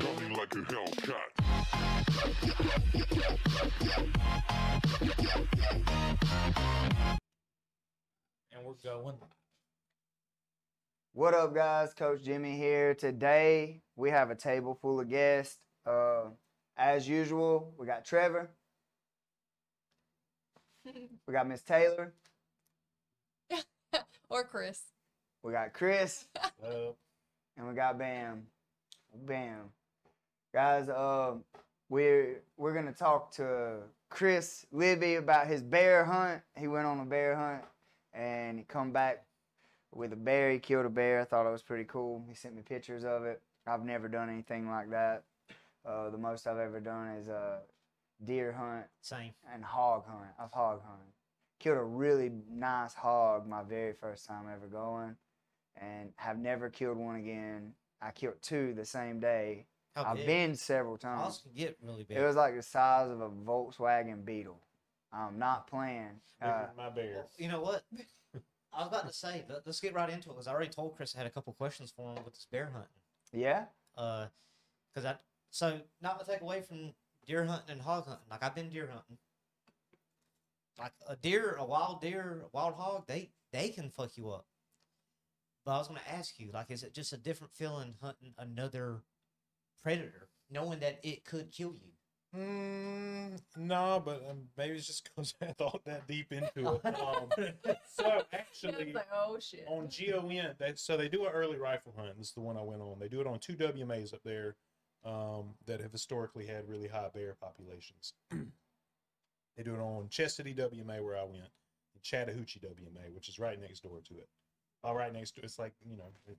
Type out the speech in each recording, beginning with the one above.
Coming like a Hellcat. And we're going. What up, guys? Coach Jimmy here. Today we have a table full of guests. Uh, as usual, we got Trevor, we got Miss Taylor, or Chris. we got Chris, Uh, and we got Bam. Bam, guys. Uh, we're we're gonna talk to Chris Libby about his bear hunt. He went on a bear hunt, and he come back with a bear. He killed a bear. I thought it was pretty cool. He sent me pictures of it. I've never done anything like that. Uh, the most I've ever done is a deer hunt same. and hog hunt. I've hog hunted. Killed a really nice hog my very first time ever going, and have never killed one again. I killed two the same day. How I've big? been several times. Can get really big. It was like the size of a Volkswagen Beetle. I'm not playing. Uh, my bear. You know what? I was about to say, let, us get right into it because I already told Chris I had a couple questions for him with this bear hunting. yeah, Uh, because I so not to take away from deer hunting and hog hunting. Like I've been deer hunting. Like a deer, a wild deer, a wild hog, they they can fuck you up. But I was gonna ask you, like, is it just a different feeling hunting another predator, knowing that it could kill you? Mm, no, but um, maybe it's just because I thought that deep into it. Um, so actually, like, oh shit. on GON, they, so they do an early rifle hunt. This is the one I went on. They do it on two WMAs up there um, that have historically had really high bear populations. they do it on Chestatee WMA where I went, and Chattahoochee WMA, which is right next door to it. All right next to it's like you know, it,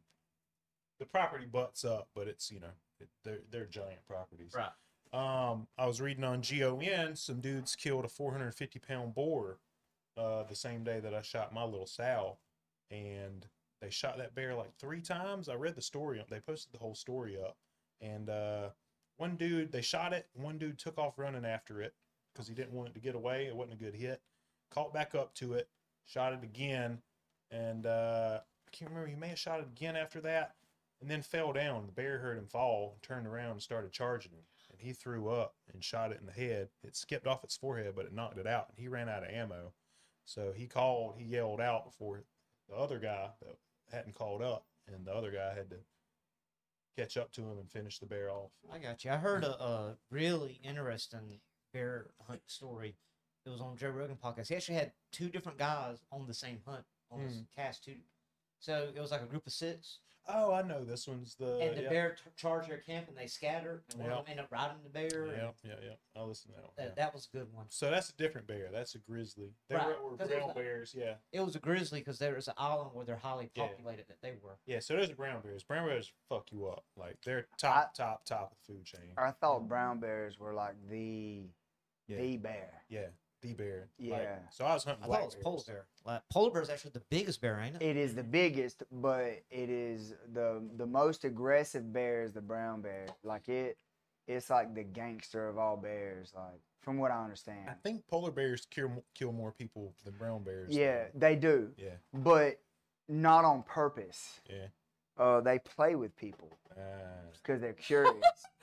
the property butts up, but it's you know, it, they're they're giant properties. Right. Um, I was reading on GON, some dudes killed a 450 pound boar uh, the same day that I shot my little sow, and they shot that bear like three times. I read the story. They posted the whole story up, and uh, one dude they shot it. One dude took off running after it because he didn't want it to get away. It wasn't a good hit. Caught back up to it, shot it again, and uh, I can't remember. He may have shot it again after that, and then fell down. The bear heard him fall, turned around, and started charging him. And he threw up and shot it in the head. It skipped off its forehead, but it knocked it out. And he ran out of ammo. So he called, he yelled out before the other guy that hadn't called up, and the other guy had to catch up to him and finish the bear off. I got you. I heard a, a really interesting bear hunt story. It was on Joe Rogan podcast. He actually had two different guys on the same hunt on this hmm. cast too. So it was like a group of six, Oh, I know this one's the. and the yeah. bear t- charged their camp, and they scattered, and one Yeah. of them ended up riding the bear. and Yeah, yeah, yeah. I'll listen to that one. That, yeah. that was a good one. So that's a different bear. That's a grizzly. They Right, were, were 'cause there's brown a- bears. Yeah, It was a grizzly because there was an island where they're highly Yeah. populated that they were. yeah. So those are brown bears. Brown bears fuck you up. Like they're top, top, top of the food chain. I thought brown bears were like the Yeah. the bear. Yeah, the bear. Like, Yeah. so I was hunting. I thought it was polar bears. bear. Like, polar bear is actually the biggest bear, ain't it? It is the biggest, but it is the the most aggressive bear is the brown bear. Like it, it's like the gangster of all bears. Like from what I understand. I think polar bears kill kill more people than brown bears. Yeah, though. they do, Yeah. but not on purpose. Yeah. Uh, they play with people Uh, because they're curious.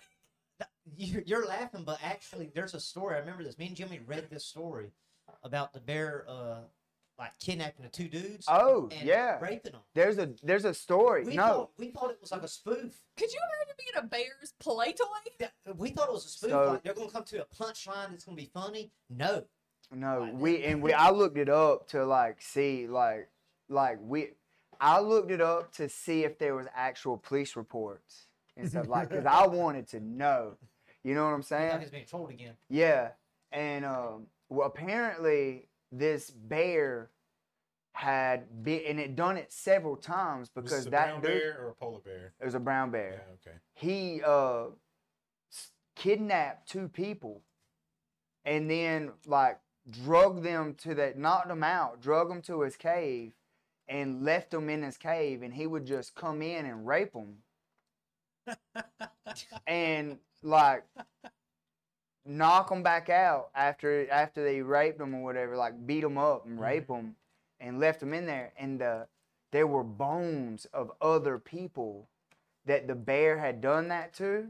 You're, you're laughing, but actually, there's a story. I remember this. Me and Jimmy read this story about the bear, uh, like kidnapping the two dudes. oh and yeah, raping them. there's a there's a story. We no, thought, we thought it was like a spoof. Could you imagine being a bear's play toy? That- We thought it was a spoof. So- like they're gonna come to a punchline. that's gonna be funny. No, No, Like we and we I looked it up to like see like like we I looked it up to see if there was actual police reports and stuff like because I wanted to know. You know what I'm like saying? it's being trolled again. Yeah, and um, well, apparently this bear had been and it done it several times was because this a that brown dude bear or a polar bear? it was a brown bear Yeah. Okay. he uh kidnapped two people and then like drug them to that knocked them out drug them to his cave and left them in his cave and he would just come in and rape them and like knock them back out after after they raped them or whatever like beat them up and rape them and left them in there and uh, there were bones of other people that the bear had done that to,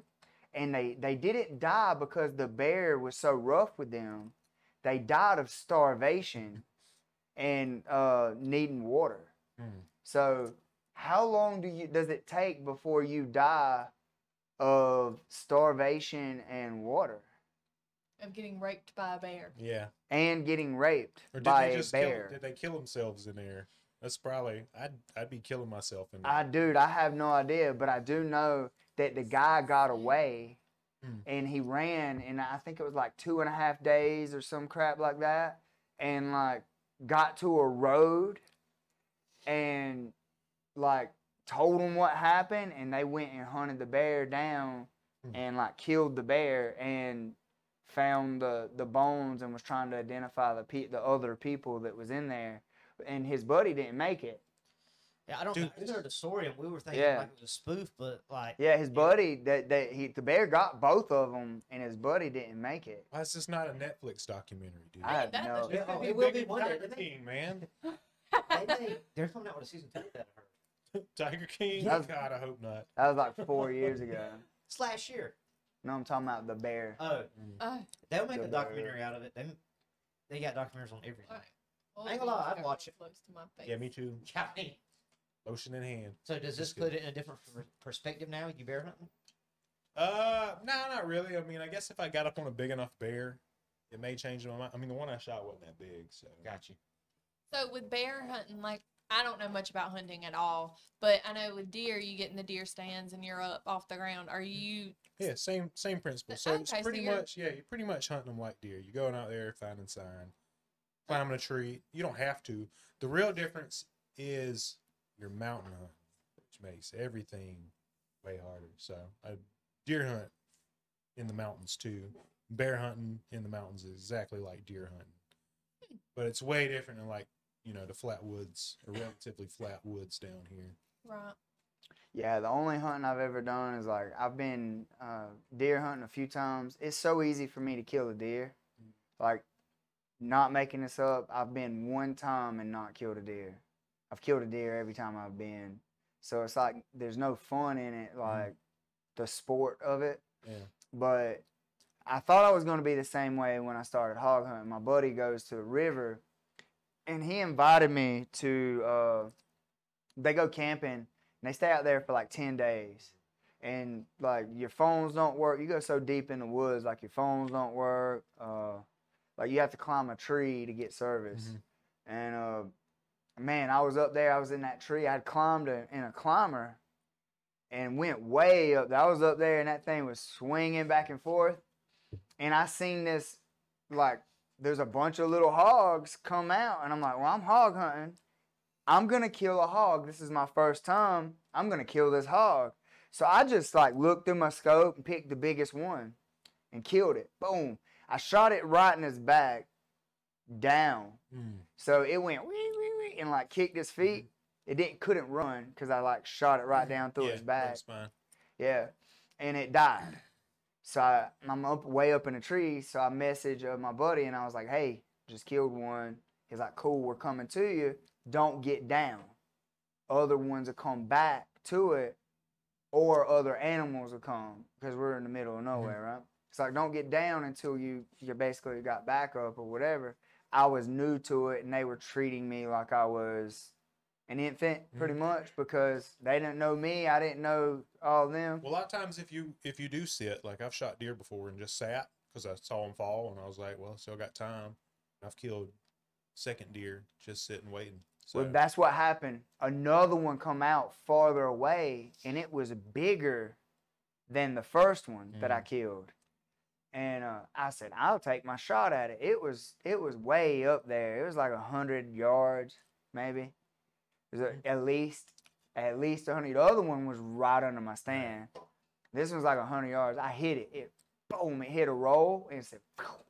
and they they didn't die because the bear was so rough with them. They died of starvation and uh, needing water. Mm. So, how long do you does it take before you die of starvation and water Of getting raped by a bear. Yeah. and getting raped Or did by they a just kill, bear? did they kill themselves in there? That's probably I'd I'd be killing myself in there. I dude, I have no idea, but I do know that the guy got away Mm. and he ran and I think it was like two and a half days or some crap like that. And like got to a road and like told them what happened and they went and hunted the bear down Mm. and like killed the bear and found the the bones and was trying to identify the pe- the other people that was in there and his buddy didn't make it Yeah, I don't. Dude, we heard the story and we were thinking Yeah. like it was a spoof, but like Yeah, his buddy that that he the bear got both of them, and his buddy didn't make it. Why is this not a Netflix documentary, dude? I have that- no. Yeah, oh, it will be one day, Tiger didn't they? King, man. they, they, they're coming out with a season two of that. I heard. Tiger King. Yeah. God, I hope not. That was like four years ago. It's last year. No, I'm talking about the bear. Oh, Uh, they'll make The a bear. documentary out of it. They they got documentaries on everything. Alright. well, I ain't gonna lie, I'd got watch real Close to my face. Yeah, me too. Yeah, I mean, Lotion in hand. so does this That's good. put it in a different per- perspective now? You bear hunting? Uh, no, not really. I mean, I guess if I got up on a big enough bear, it may change my mind. I mean, the one I shot wasn't that big, so. Got you. So with bear hunting, like I don't know much about hunting at all, but I know with deer, you get in the deer stands and you're up off the ground. Are mm-hmm. you? Yeah, same same principle. So it's okay, so pretty you're- much yeah, you're pretty much hunting them like deer. You're going out there finding sign, climbing a tree. You don't have to. The real difference is your mountain hunt, which makes everything way harder. So I deer hunt in the mountains too. Bear hunting in the mountains is exactly like deer hunting, hmm. but it's way different than like you know the flat woods or relatively flat woods down here. Right. Yeah, the only hunting I've ever done is like I've been uh, deer hunting a few times. It's so easy for me to kill a deer. Like, not making this up, I've been one time and not killed a deer. I've killed a deer every time I've been. So it's like there's no fun in it, like the sport of it. Yeah. But I thought I was going to be the same way when I started hog hunting. My buddy goes to the river, and he invited me to. Uh, they go camping, and they stay out there for like ten days, and like your phones don't work. You go so deep in the woods, like your phones don't work. Uh, like you have to climb a tree to get service, Mhm. and uh, man, I was up there. I was in that tree. I'd climbed a, in a climber, and went way up. there. I was up there, and that thing was swinging back and forth, and I seen this like there's a bunch of little hogs come out, and I'm like, well, I'm hog hunting. I'm gonna kill a hog. This is my first time. I'm gonna kill this hog. So I just like looked through my scope and picked the biggest one and killed it. Boom. I shot it right in his back, down. Mm. So it went wee, wee, wee, and like kicked his feet. It didn't couldn't run because I like shot it right down through yeah, his back. Yeah, and it died. So I, I'm up way up in a tree. So I message uh, my buddy and I was like, "Hey, just killed one." He's like, "Cool, we're coming to you. Don't get down. Other ones will come back to it, or other animals will come because we're in the middle of nowhere, right?" It's like, "Don't get down until you you basically got backup or whatever." I was new to it, and they were treating me like I was an infant, pretty much, because they didn't know me. I didn't know all of them. Well, a lot of times if you if you do sit, like I've shot deer before and just sat because I saw them fall and I was like, well, still got time. I've killed second deer just sitting waiting. So Well, that's what happened. Another one come out farther away, and it was bigger than the first one that I killed. And uh, I said, "I'll take my shot at it." It was it was way up there. It was like a hundred yards, maybe. At least at least a hundred. The other one was right under my stand. This one's like a hundred yards. I hit it. It boom. It hit a roll, and it said,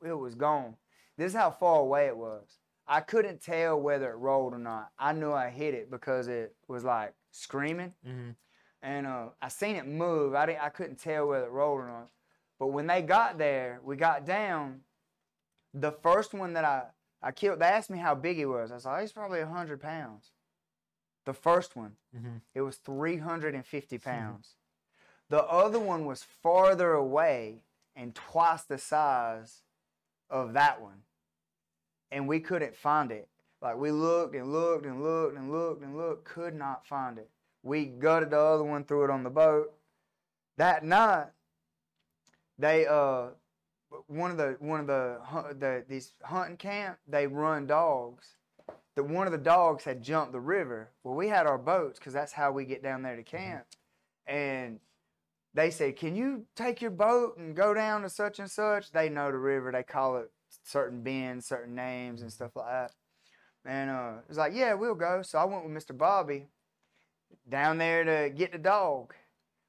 it was gone. This is how far away it was. I couldn't tell whether it rolled or not. I knew I hit it because it was like screaming, Mhm. and uh, I seen it move. I didn't. I couldn't tell whether it rolled or not. But when they got there, we got down. The first one that I I killed, they asked me how big he was. I was like, he's probably hundred pounds. The first one, Mhm. it was three hundred and fifty pounds. The other one was farther away and twice the size of that one. And we couldn't find it. Like we looked and looked and looked and looked and looked, could not find it. We gutted the other one, threw it on the boat. That night, they uh one of the one of the the these hunting camp they run dogs. That one of the dogs had jumped the river. Well, we had our boats because that's how we get down there to camp. And they said, "Can you take your boat and go down to such and such?" They know the river. They call it certain bends, certain names, and stuff like that. And uh, it was like, "Yeah, we'll go." So I went with Mr. Bobby down there to get the dog.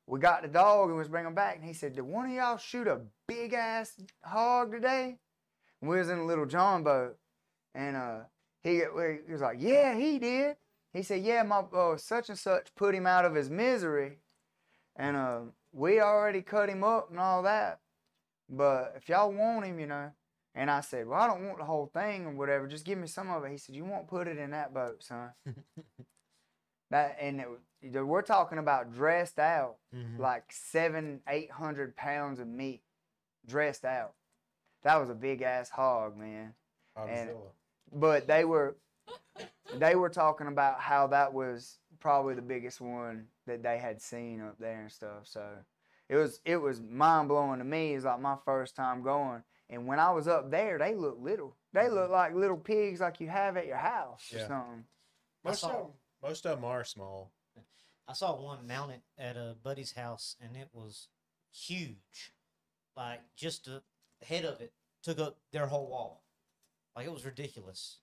We got the dog and was bringing him back, and he said, "Did one of y'all shoot a big ass hog today?" And we was in a little John boat, and uh, he, he was like, "Yeah, he did." He said, "Yeah, my uh, such and such put him out of his misery, and uh, we already cut him up and all that. But if y'all want him, you know." And I said, "Well, I don't want the whole thing or whatever. Just give me some of it." He said, "You won't put it in that boat, son." that and it, we're talking about dressed out Mhm. like seven, eight hundred pounds of meat dressed out. That was a big ass hog, man. Godzilla. But they were they were talking about how that was probably the biggest one that they had seen up there and stuff. So it was it was mind blowing to me. It's like my first time going. And when I was up there, they looked little. They mm-hmm. looked like little pigs like you have at your house or Yeah. something. I Most of saw- them, most of them are small. I saw one mounted at a buddy's house, and it was huge. Like just the head of it took up their whole wall. Like it was ridiculous.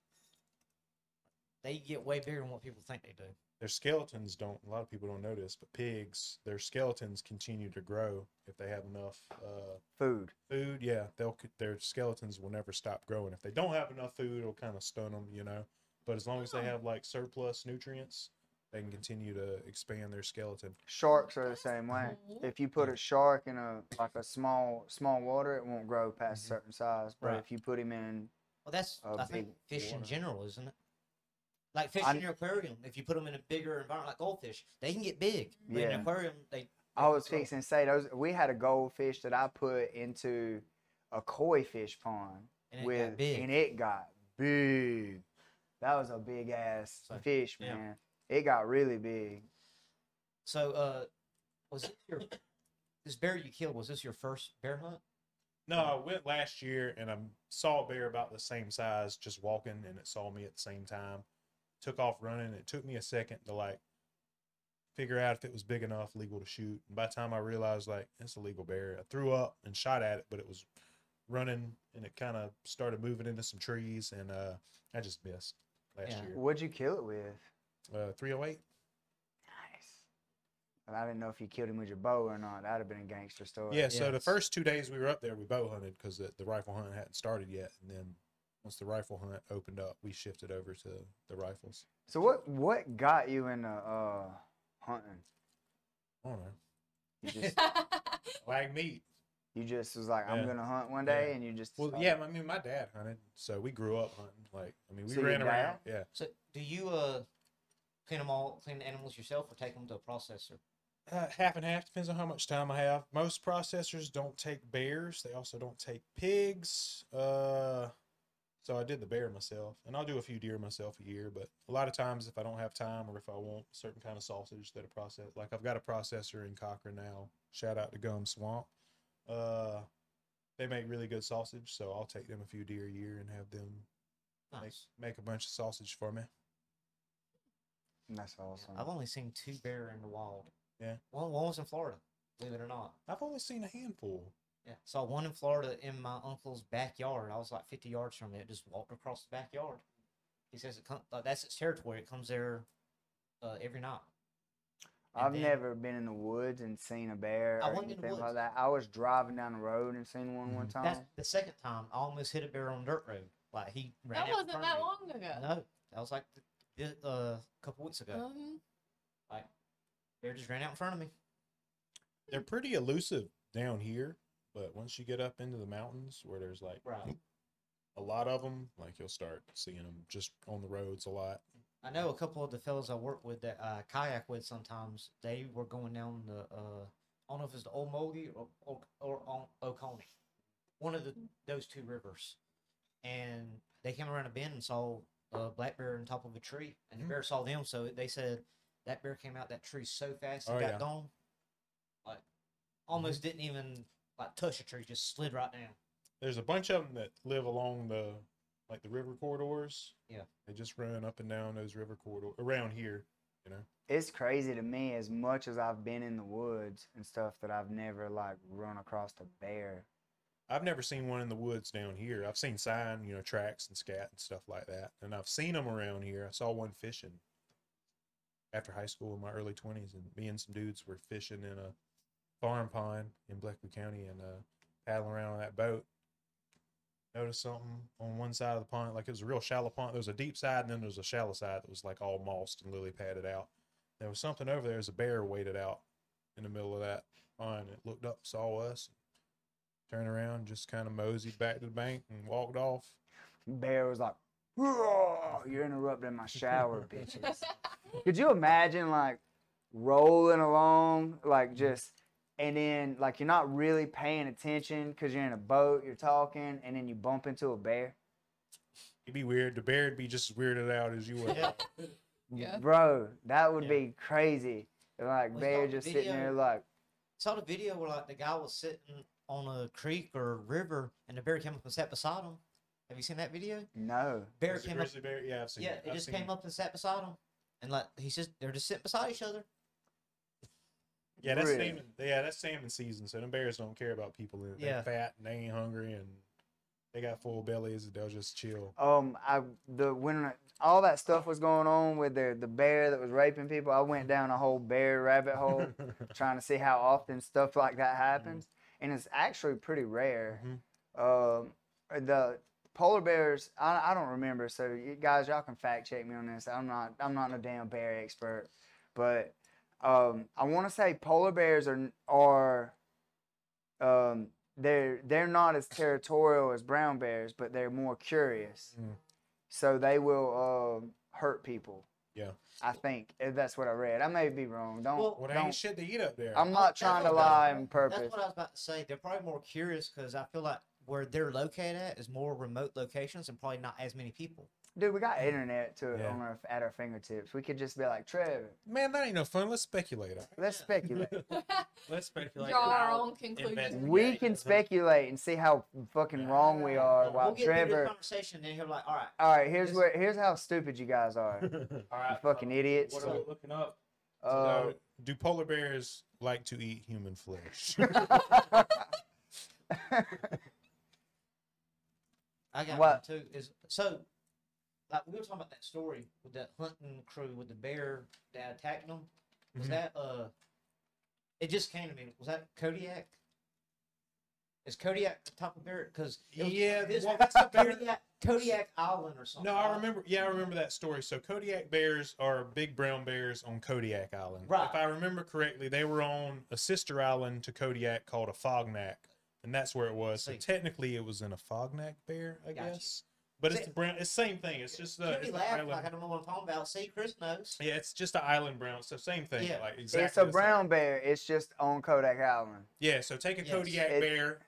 They get way bigger than what people think they do. Their skeletons don't. A lot of people don't notice, but pigs, their skeletons continue to grow if they have enough uh, Food. food. Yeah, they'll their skeletons will never stop growing. If they don't have enough food, it'll kind of stun them, you know. But as long as they have like surplus nutrients, they can continue to expand their skeleton. Sharks are the same way. Mhm. If you put a shark in a like a small small water, it won't grow past a Mhm. certain size. But Right. if you put him in, Well, that's I think fish in general, isn't it? Like fish I'm- in your aquarium, if you put them in a bigger environment like goldfish, they can get big. But in Yeah. an aquarium, they. I was grow. fixing to say those. We had a goldfish that I put into a koi fish pond And it got with, big. and it got big. That was a big ass So, fish, yeah. man. It got really big. So, uh, was it your this bear you killed? Was this your first bear hunt? No, I went last year and I saw a bear about the same size just walking and it saw me at the same time. Took off running. It took me a second to like figure out if it was big enough, legal to shoot. And by the time I realized like it's a legal bear, I threw up and shot at it, but it was running and it kind of started moving into some trees and uh I just missed last Yeah. year. What'd you kill it with? Uh 308. Nice. I didn't know if you killed him with your bow or not. That'd have been a gangster story. Yeah, so the first two days we were up there, we bow hunted because the, the rifle hunt hadn't started yet. And then once the rifle hunt opened up, we shifted over to the rifles. So what what got you into uh hunting? I don't know. You just Lag meat. you just was like, I'm Yeah. gonna hunt one Yeah. day, and you just Well, decided- yeah, I mean, my dad hunted, so we grew up hunting. Like, I mean, we So ran around. Yeah, So, do you uh clean them all, clean the animals yourself, or take them to a processor? Uh, half and half depends on how much time I have. Most processors don't take bears. They also don't take pigs. Uh, so I did the bear myself, and I'll do a few deer myself a year. But a lot of times, if I don't have time or if I want a certain kind of sausage that a process, like I've got a processor in Cochran now. Shout out to Gum Swamp. Uh, they make really good sausage, so I'll take them a few deer a year and have them make, Nice. make a bunch of sausage for me. that's awesome. I've only seen two bear in the wild. Yeah. One, one was in Florida, believe it or not. I've only seen a handful. Yeah. Saw one in Florida in my uncle's backyard. I was like 50 yards from it. Just walked across the backyard. He says it comes. Like, that's its territory. It comes there uh, every night. And I've then- never been in the woods and seen a bear I or wasn't in the anything like that. I was driving down the road and seen one one Mhm. time. That's the second time I almost hit a bear on dirt road. Like he ran that out wasn't that me. long ago. No, that was like th- th- uh, a couple weeks ago. Like bear just ran out in front of me. They're pretty elusive down here, but once you get up into the mountains where there's like Right. a lot of them, like you'll start seeing them just on the roads a lot. I know a couple of the fellows I work with that I kayak with sometimes. They were going down the uh, don't know if it's the Ocmulgee or or, or on Oconee, one of the those two rivers, and they came around a bend and saw a black bear on top of a tree, and the Mhm. bear saw them, so they said that bear came out that tree so fast and Oh, got yeah. gone, like almost didn't even like touch the tree, just slid right down. There's a bunch of them that live along the like the river corridors. Yeah. They just run up and down those river corridors around here. You know. It's crazy to me as much as I've been in the woods and stuff that I've never like run across a bear. I've never seen one in the woods down here. I've seen sign, you know, tracks and scat and stuff like that, and I've seen them around here. I saw one fishing after high school in my early twenties, and me and some dudes were fishing in a farm pond in Blackwood County and uh, paddling around on that boat. Noticed something on one side of the pond, like it was a real shallow pond. There was a deep side, and then there was a shallow side that was like all mossed and lily padded out. There was something over there. There's a bear waded out in the middle of that pond. It looked up, saw us, turned around, just kind of moseyed back to the bank and walked off. Bear was like, "Whoa, you're interrupting my shower, bitches. Could you imagine like rolling along, like just, and then like you're not really paying attention because you're in a boat, you're talking, and then you bump into a bear? It'd be weird. The bear would be just as weirded out as you were. Yeah. Yeah. Bro, that would Yeah. be crazy. Like Was bear that the just sitting there video? like, Saw the video where like the guy was sitting on a creek or a river, and the bear came up and sat beside him. Have you seen that video? no. Bear came up. bear? Yeah, I've seen Yeah, it. it I've just seen came up and sat beside him, and like he's just they're just sitting beside each other. Yeah, that's Really? salmon. Yeah, that's salmon season. So them bears don't care about people. They're Yeah. fat and they ain't hungry and they got full bellies. They'll just chill. Um, I the when all that stuff was going on with the the bear that was raping people, I went down a whole bear rabbit hole trying to see how often stuff like that happens, and it's actually pretty rare. Um, the polar bears, I, I don't remember. So you guys, y'all can fact check me on this. I'm not I'm not a damn bear expert, but um, I want to say polar bears are are um, they're they're not as territorial as brown bears, but they're more curious. Mm. So they will um, hurt people. Yeah. I think that's what I read. I may be wrong. Don't. Well, Well, don't ain't shit to eat up there. I'm not that's trying to what I- lie on purpose. That's what I was about to say. They're probably more curious because I feel like where they're located at is more remote locations and probably not as many people. Dude, we got internet to Yeah. on our, at our fingertips. We could just be like, Trevor, Man, that ain't no fun. Let's speculate. let's speculate. Let's speculate. Draw our own conclusions. we can speculate and see how fucking wrong we are. We'll While get through this Trevor, conversation, then he'll be like, all right, all right, here's Just- where here's how stupid you guys are, All right, you fucking so idiots. What are we looking up? Uh, So, do polar bears like to eat human flesh? I got What? one too. Is so like we were talking about that story with that hunting crew with the bear that attacked them. Was Mhm. that uh? It just came to me. Was that Kodiak? Is Kodiak the top of bear? Because Yeah, this well, Kodiak, Kodiak Island or something. no, I remember. Yeah, I remember that story. So Kodiak bears are big brown bears on Kodiak Island. Right. If I remember correctly, they were on a sister island to Kodiak called Afognak, and that's where it was. So technically, it was in Afognak bear, I Gotcha. guess. But it's See- the brown. It's the same thing. It's just uh, Jimmy it's the laughed island. like I don't know what I'm talking about. See, Chris knows. Yeah, it's just an island brown. So same thing. Yeah. Like exactly. it's a the same. brown bear. It's just on Kodiak Island. Yeah. So take a Yes. Kodiak It- bear,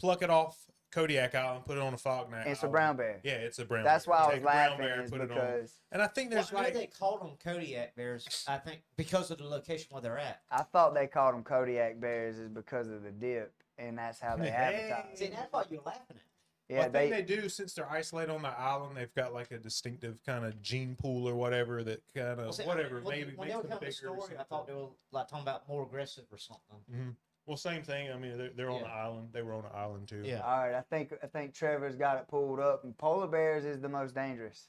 pluck it off Kodiak Island, put it on Afognak. It's a island. brown bear. Yeah, it's a brown. Bear. That's bear. why I Take was a brown laughing bear, is put it on. because And I think Well, there's I like they called them Kodiak bears. I think because of the location where they're at. I thought they called them Kodiak bears is because of the dip, and that's how they Hey. advertise. See, that's why you're laughing at. Yeah, well, I think they, they, do since they're isolated on the island. They've got like a distinctive kind of gene pool or whatever that kind of Well, see, I- whatever maybe when makes they were them telling the bigger. story, I thought they were like talking about more aggressive or something. Mhm. Well, same thing. I mean, they're, they're on the island. They were on the island too. Yeah. all right. I think I think Trevor's got it pulled up, and polar bears is the most dangerous.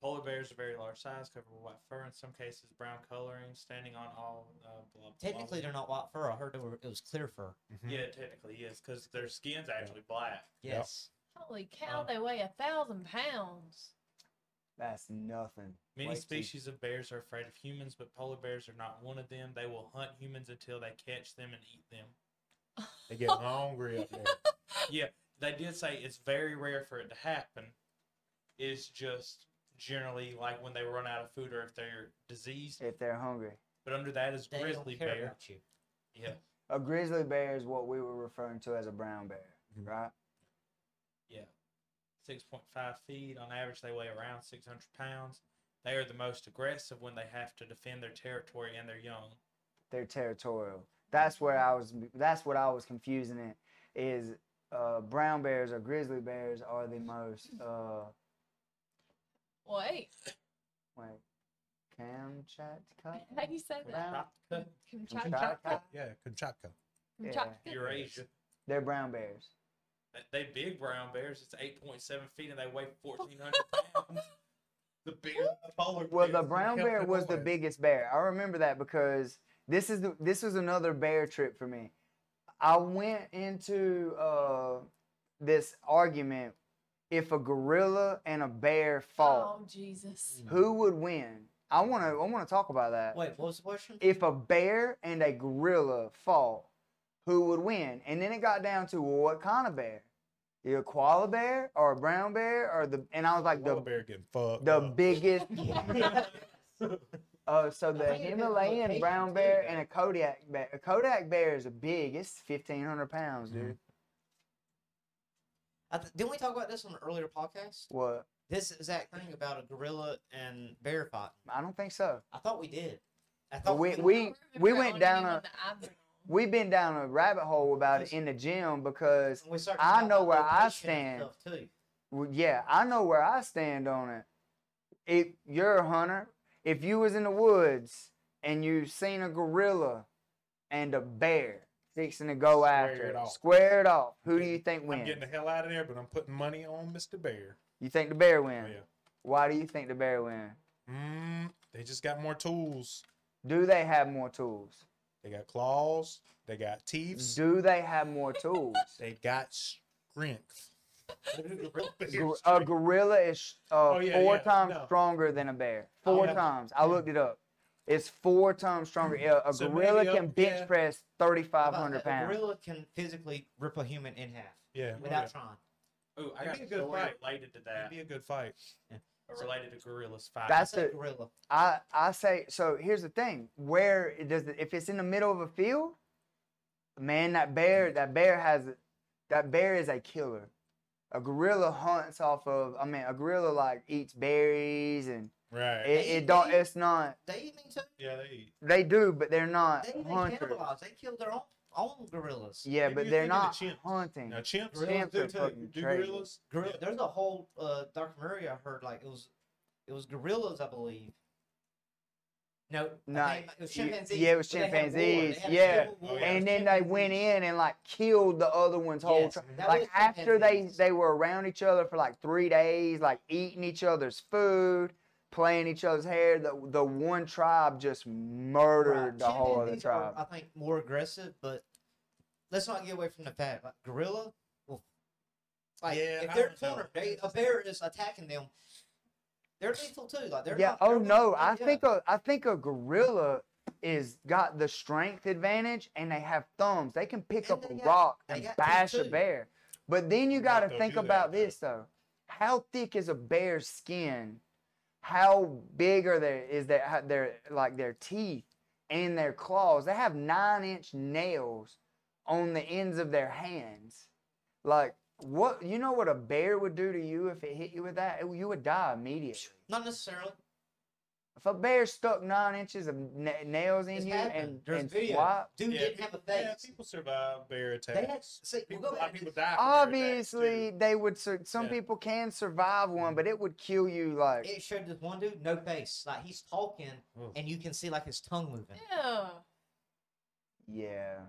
Polar bears are very large size, covered with white fur, in some cases brown coloring, standing on all uh, blah, blah, Technically, they're not white fur. I heard they were, it was clear fur. Mhm. Yeah, technically yes, because their skin's actually black. Yes. Holy cow, Um, they weigh a thousand pounds. That's nothing. Many Way too- species of bears are afraid of humans, but polar bears are not one of them. They will hunt humans until they catch them and eat them. They get hungry up there. Yeah, they did say it's very rare for it to happen. It's just generally like when they run out of food or if they're diseased. if they're hungry. But under that is They grizzly don't care bear. about you. Yeah, A grizzly bear is what we were referring to as a brown bear, Mhm. right? yeah. Six point five feet on average. They weigh around six hundred pounds. They are the most aggressive when they have to defend their territory and their young. They're territorial. That's where I was. That's what I was confusing it. Is uh, brown bears or grizzly bears are the most. Uh, Wait, wait, Kamchatka. how do you say that? Brown- Kamchatka. Kamchatka. Yeah, Kamchatka. Yeah. Kamchatka. Eurasia. They're brown bears. They- They big brown bears. It's eight point seven feet and they weigh fourteen hundred pounds. the bigger the polar Well, the brown bear was the biggest bear. I remember that because this is the, this was another bear trip for me. I went into uh, this argument if a gorilla and a bear fought, Oh Jesus! who would win? I want to I want to talk about that. Wait, what was the question? If a bear and a gorilla fought, who would win? And then it got down to well, what kind of bear? The koala bear or a brown bear or the and I was like Koala the bear getting fucked. the up. biggest Uh, so the think it depends on Himalayan brown bear though. and a Kodiak bear. A Kodiak bear is a big. It's fifteen hundred pounds, dude. I th- didn't we talk about this on an earlier podcast? What? This exact thing about a gorilla and bear fight. I don't think so. I thought we did. I thought we we, we we went down a that I've been on. we've been down a rabbit hole about it in the gym because I know where I stand. well, yeah, I know where I stand on it. If you're a hunter, if you was in the woods and you seen a gorilla and a bear fixing to go Square after it off. square it off. Who do you think I'm wins? getting the hell out of there, but I'm putting money on Mr. Bear. You think the bear Oh, wins? yeah. Why do you think the bear win? Mm, they just got more tools. Do they have more tools? They got claws. They got teeth. Do they have more tools? They got strength. A gorilla is uh, Oh, yeah, four yeah, times no. stronger than a bear. Oh, Four yeah. times. I looked it up. It's four times stronger. Yeah, A So gorilla maybe, uh, can bench yeah. press 3,500 that? A pounds. gorilla can physically rip a human in half Yeah. without trying. Oh, I It'd got be a a good fight. related to that. It'd be a good fight. Related to gorillas fight. That's a gorilla. I, I say, so here's the thing. Where it does it, if it's in the middle of a field, man, that bear, that bear has, that bear is a killer. A gorilla hunts off of, I mean, a gorilla like eats berries and Right. it, They it eat don't, meat. it's not, They eat me too. yeah, they eat. they do, but they're not They, they cannibalize. They kill their own own gorillas. Yeah, Maybe but they're thinking of not chimps. hunting. Now chimps, Gorillas do are too. Do crazy. gorillas? Gorilla, Yeah. There's a whole uh, documentary I heard. Like it was, it was gorillas, I believe. No, I think it was chimpanzees. yeah, it was but war. Chimpanzees, yeah. Oh, yeah. and then they went in and like killed the other one's whole Yes, tribe. Like after they they were around each other for like three days, like eating each other's food, playing each other's hair. The the one tribe just murdered Right. the whole other Chimpanzees are, tribe. I think more aggressive, but let's not get away from the fact. Like gorilla, well, like Yeah, if they're don't cornered, they, a bear is attacking them. They're lethal too. Like they're yeah. not, Oh they're no, not- I yeah. think a I think a gorilla is got the strength advantage, and they have thumbs. They can pick And up a got- rock and bash a bear. But then you got to think do that, about this though. How thick is a bear's skin? How big are their is their their like their teeth and their claws? They have nine inch nails on the ends of their hands. Like what you know what a bear would do to you if it hit you with that? It- you would die immediately. not necessarily. If a bear stuck nine inches of na- nails in It's you happened. and, There's and video. swat, Dude Yeah, didn't have a people- Yeah, face. people survive bear attacks. see. We'll People, go a lot back of to people die. from bear attacks, obviously too. they would. Sur- some Yeah. people can survive one, mm. but it would kill you. Like It showed this one dude, no face. Like he's talking, Ugh. and you can see like his tongue moving. Yeah. yeah,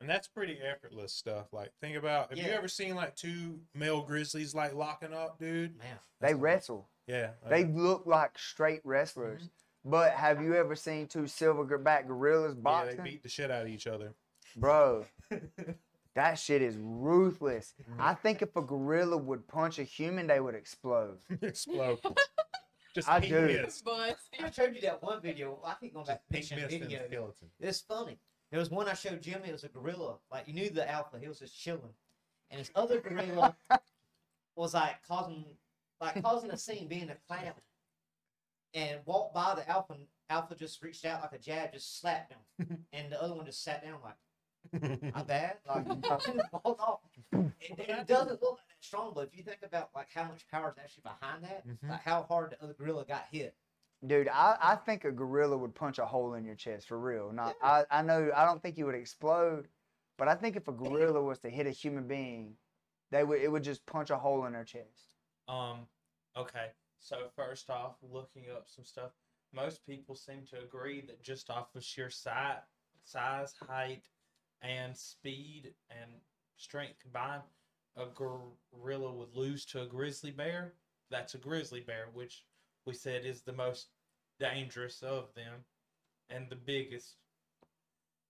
And that's pretty effortless stuff. Like, think about have you Yeah. ever seen like two male grizzlies like locking up, dude? Man, they That's wild. wrestle. Yeah. They look like straight wrestlers. Mm-hmm. But have you ever seen two silverback gorillas boxing? yeah, they beat the shit out of each other. bro? That shit is ruthless. Mm-hmm. I think if a gorilla would punch a human, they would explode. Explode. Just I pink do. mist. But I showed you that one video. I keep going back to Pink picture mist in the video. skeleton. It's funny. There was one I showed Jimmy. It was a gorilla. Like you knew the alpha. He was just chilling, and his other gorilla was like causing, like causing a scene, being a clown. and walked by the alpha. and Alpha just reached out like a jab, just slapped him, and the other one just sat down like, "My bad." Like, walked off. It, it doesn't look that strong, but if you think about like how much power is actually behind that, Mhm. like how hard the other gorilla got hit. Dude, I, I think a gorilla would punch a hole in your chest for real. Not I, I know I don't think you would explode, but I think if a gorilla was to hit a human being, they would it would just punch a hole in their chest. Um, okay. So first off, looking up some stuff, most people seem to agree that just off of sheer size, size, height, and speed and strength combined, a gorilla would lose to a grizzly bear. That's a grizzly bear, which we said is the most dangerous of them and the biggest.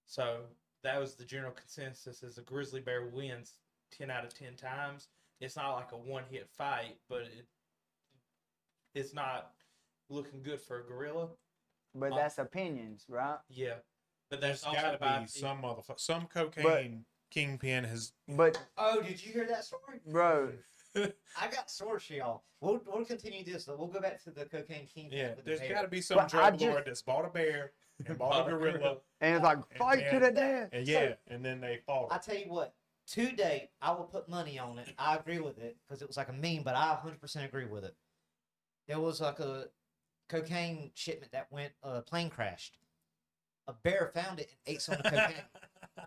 So that was the general consensus: is a grizzly bear wins ten out of ten times it's not like a one hit fight, but it it's not looking good for a gorilla. But Uh, that's opinions, right? Yeah. But There's there's also got to be some motherfucker, some cocaine kingpin has. But Oh, did you hear that story? bro, I got stories for y'all. We'll, we'll continue this. Though. We'll go back to the cocaine king. Yeah, with the got to be some But drug just- lord that's bought a bear and bought a gorilla, and it's like And fight to then- the death. and yeah, and then they fought. I tell you what, to date, I will put money on it. I agree with it because it was like a meme, but I 100% agree with it. There was like a cocaine shipment that went, uh, plane crashed. A bear found it and ate some of the cocaine.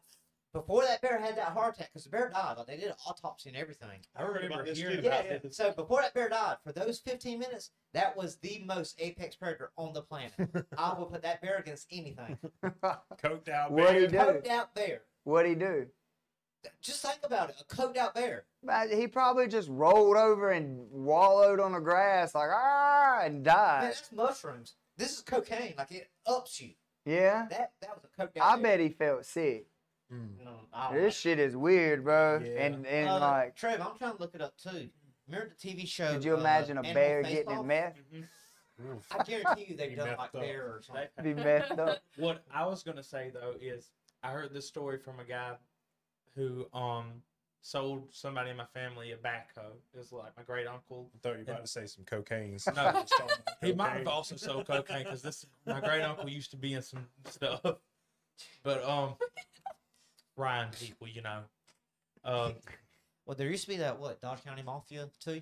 Before that bear had that heart attack, because the bear died, like they did an autopsy and everything. I heard about this hearing too. about Yeah, this. so before that bear died, for those 15 minutes, that was the most apex predator on the planet. I will put that bear against anything. Coked out bear. What'd he do? Coked out bear. What'd he do? Just think about it. A coked out bear. Man, He probably just rolled over and wallowed on the grass like ah and died. Man, died. that's mushrooms. This is cocaine. Like it ups you. Yeah, That that was a coked out I bear. bet he felt sick. Mm. No, I don't This shit is weird, bro. Yeah. And and. Uh, like, Trev, I'm trying to look it up too. Remember the TV show? could you uh, imagine a bear Face getting Off? in meth? Mhm. I guarantee you they've Be done like up. bear or something. Be messed up. What I was gonna say though is I heard this story from a guy who um sold somebody in my family a backhoe. It was like my great uncle. I thought you were about to say some cocaine. No, He might have also sold cocaine because this my great uncle used to be in some stuff. But um, Ryan people, you know, um, Well, there used to be that what Dodge County Mafia too.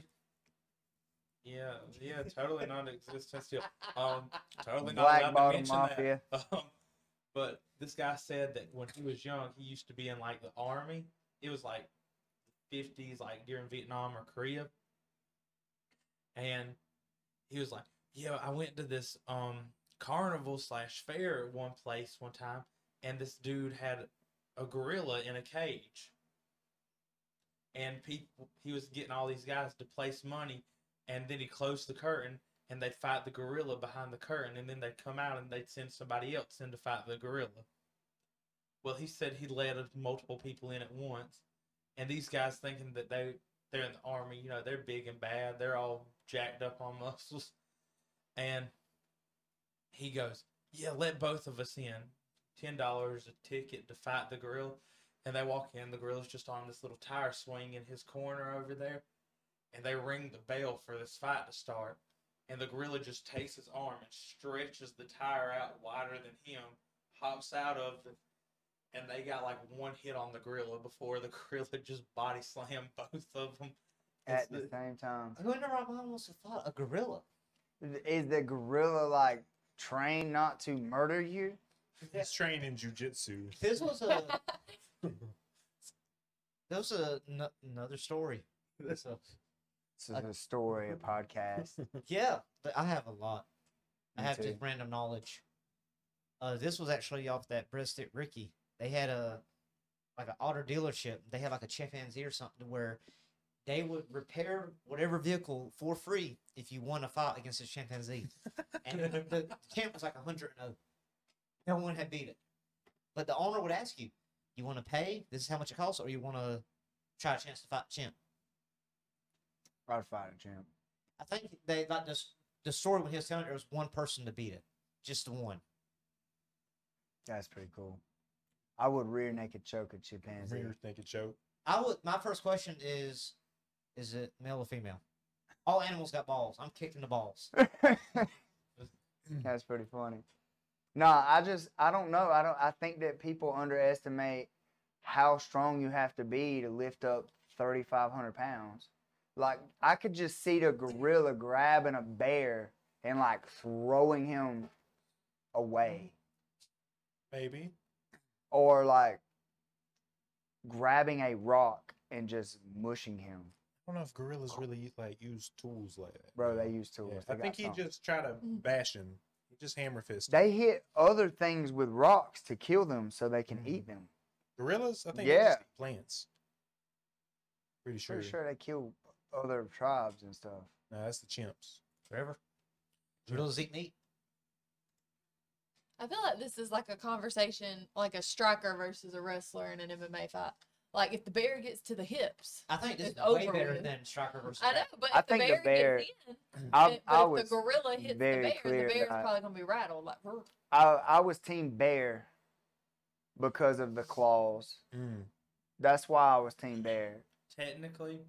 yeah, yeah, totally non-existent still. Um, totally not Black allowed to bottom mention mafia. that. Um, but this guy said that when he was young, he used to be in like the army. It was like fifties, like during Vietnam or Korea, and he was like, "Yeah, I went to this um carnival slash fair at one place one time, and this dude had a gorilla in a cage." And people, he was getting all these guys to place money, and then he closed the curtain, and they'd fight the gorilla behind the curtain, and then they'd come out and they'd send somebody else in to fight the gorilla. Well, he said he let multiple people in at once, and these guys thinking that they they're in the army, you know, they're big and bad, they're all jacked up on muscles, and he goes, "Yeah, let both of us in. Ten dollars a ticket to fight the gorilla." And they walk in, the gorilla's just on this little tire swing in his corner over there, and they ring the bell for this fight to start and the gorilla just takes his arm and stretches the tire out wider than him, hops out of it, and they got like one hit on the gorilla before the gorilla just body slammed both of them. At the same time, Who in their right mind wants to fight a gorilla? is the gorilla like trained not to murder you? He's trained in jujitsu. This was a. There was a n- another story. So, This is a story, a podcast. yeah, I have a lot. I have too. just random knowledge. Uh, this was actually off that Breadstick Ricky. They had a like an auto dealership. They had like a chimpanzee or something where they would repair whatever vehicle for free if you won a fight against a chimpanzee. and the, the champ was like a hundred and oh. No one had beat it. But the owner would ask you, "You want to pay? This is how much it costs, or you want to try a chance to fight the champ?" I'd fight champ. I think they like this. The story when he was telling it, there was one person to beat it, just the one. That's pretty cool. I would rear naked choke a chimpanzee. Rear naked choke. I would. My first question is, is it male or female? All animals got balls. I'm kicking the balls. That's pretty funny. Nah, I just I don't know. I don't I think that people underestimate how strong you have to be to lift up thirty five hundred pounds. Like I could just see the gorilla grabbing a bear and like throwing him away. Maybe. Or like grabbing a rock and just mushing him. I don't know if gorillas really like use tools like that. Bro, they use tools. Yeah, They I think he something. just try to Mm. bash him. He just hammer fist. they hit other things with rocks to kill them so they can Mhm. eat them. Gorillas, I think they Yeah. just eat plants. Pretty sure. Pretty sure they kill other tribes and stuff. No, that's the chimps. Forever. Gorillas eat meat. I feel like this is like a conversation, like a striker versus a wrestler in an MMA fight. Like if the bear gets to the hips, I think this is way over better with. than striker versus. I know, but I if think the bear, bear- gets in, I, and- I but was if the gorilla hits the very bear, clear the bear's that- probably gonna be rattled. Like, "Brr." I, I was team bear because of the claws. Mm. That's why I was team bear. Technically,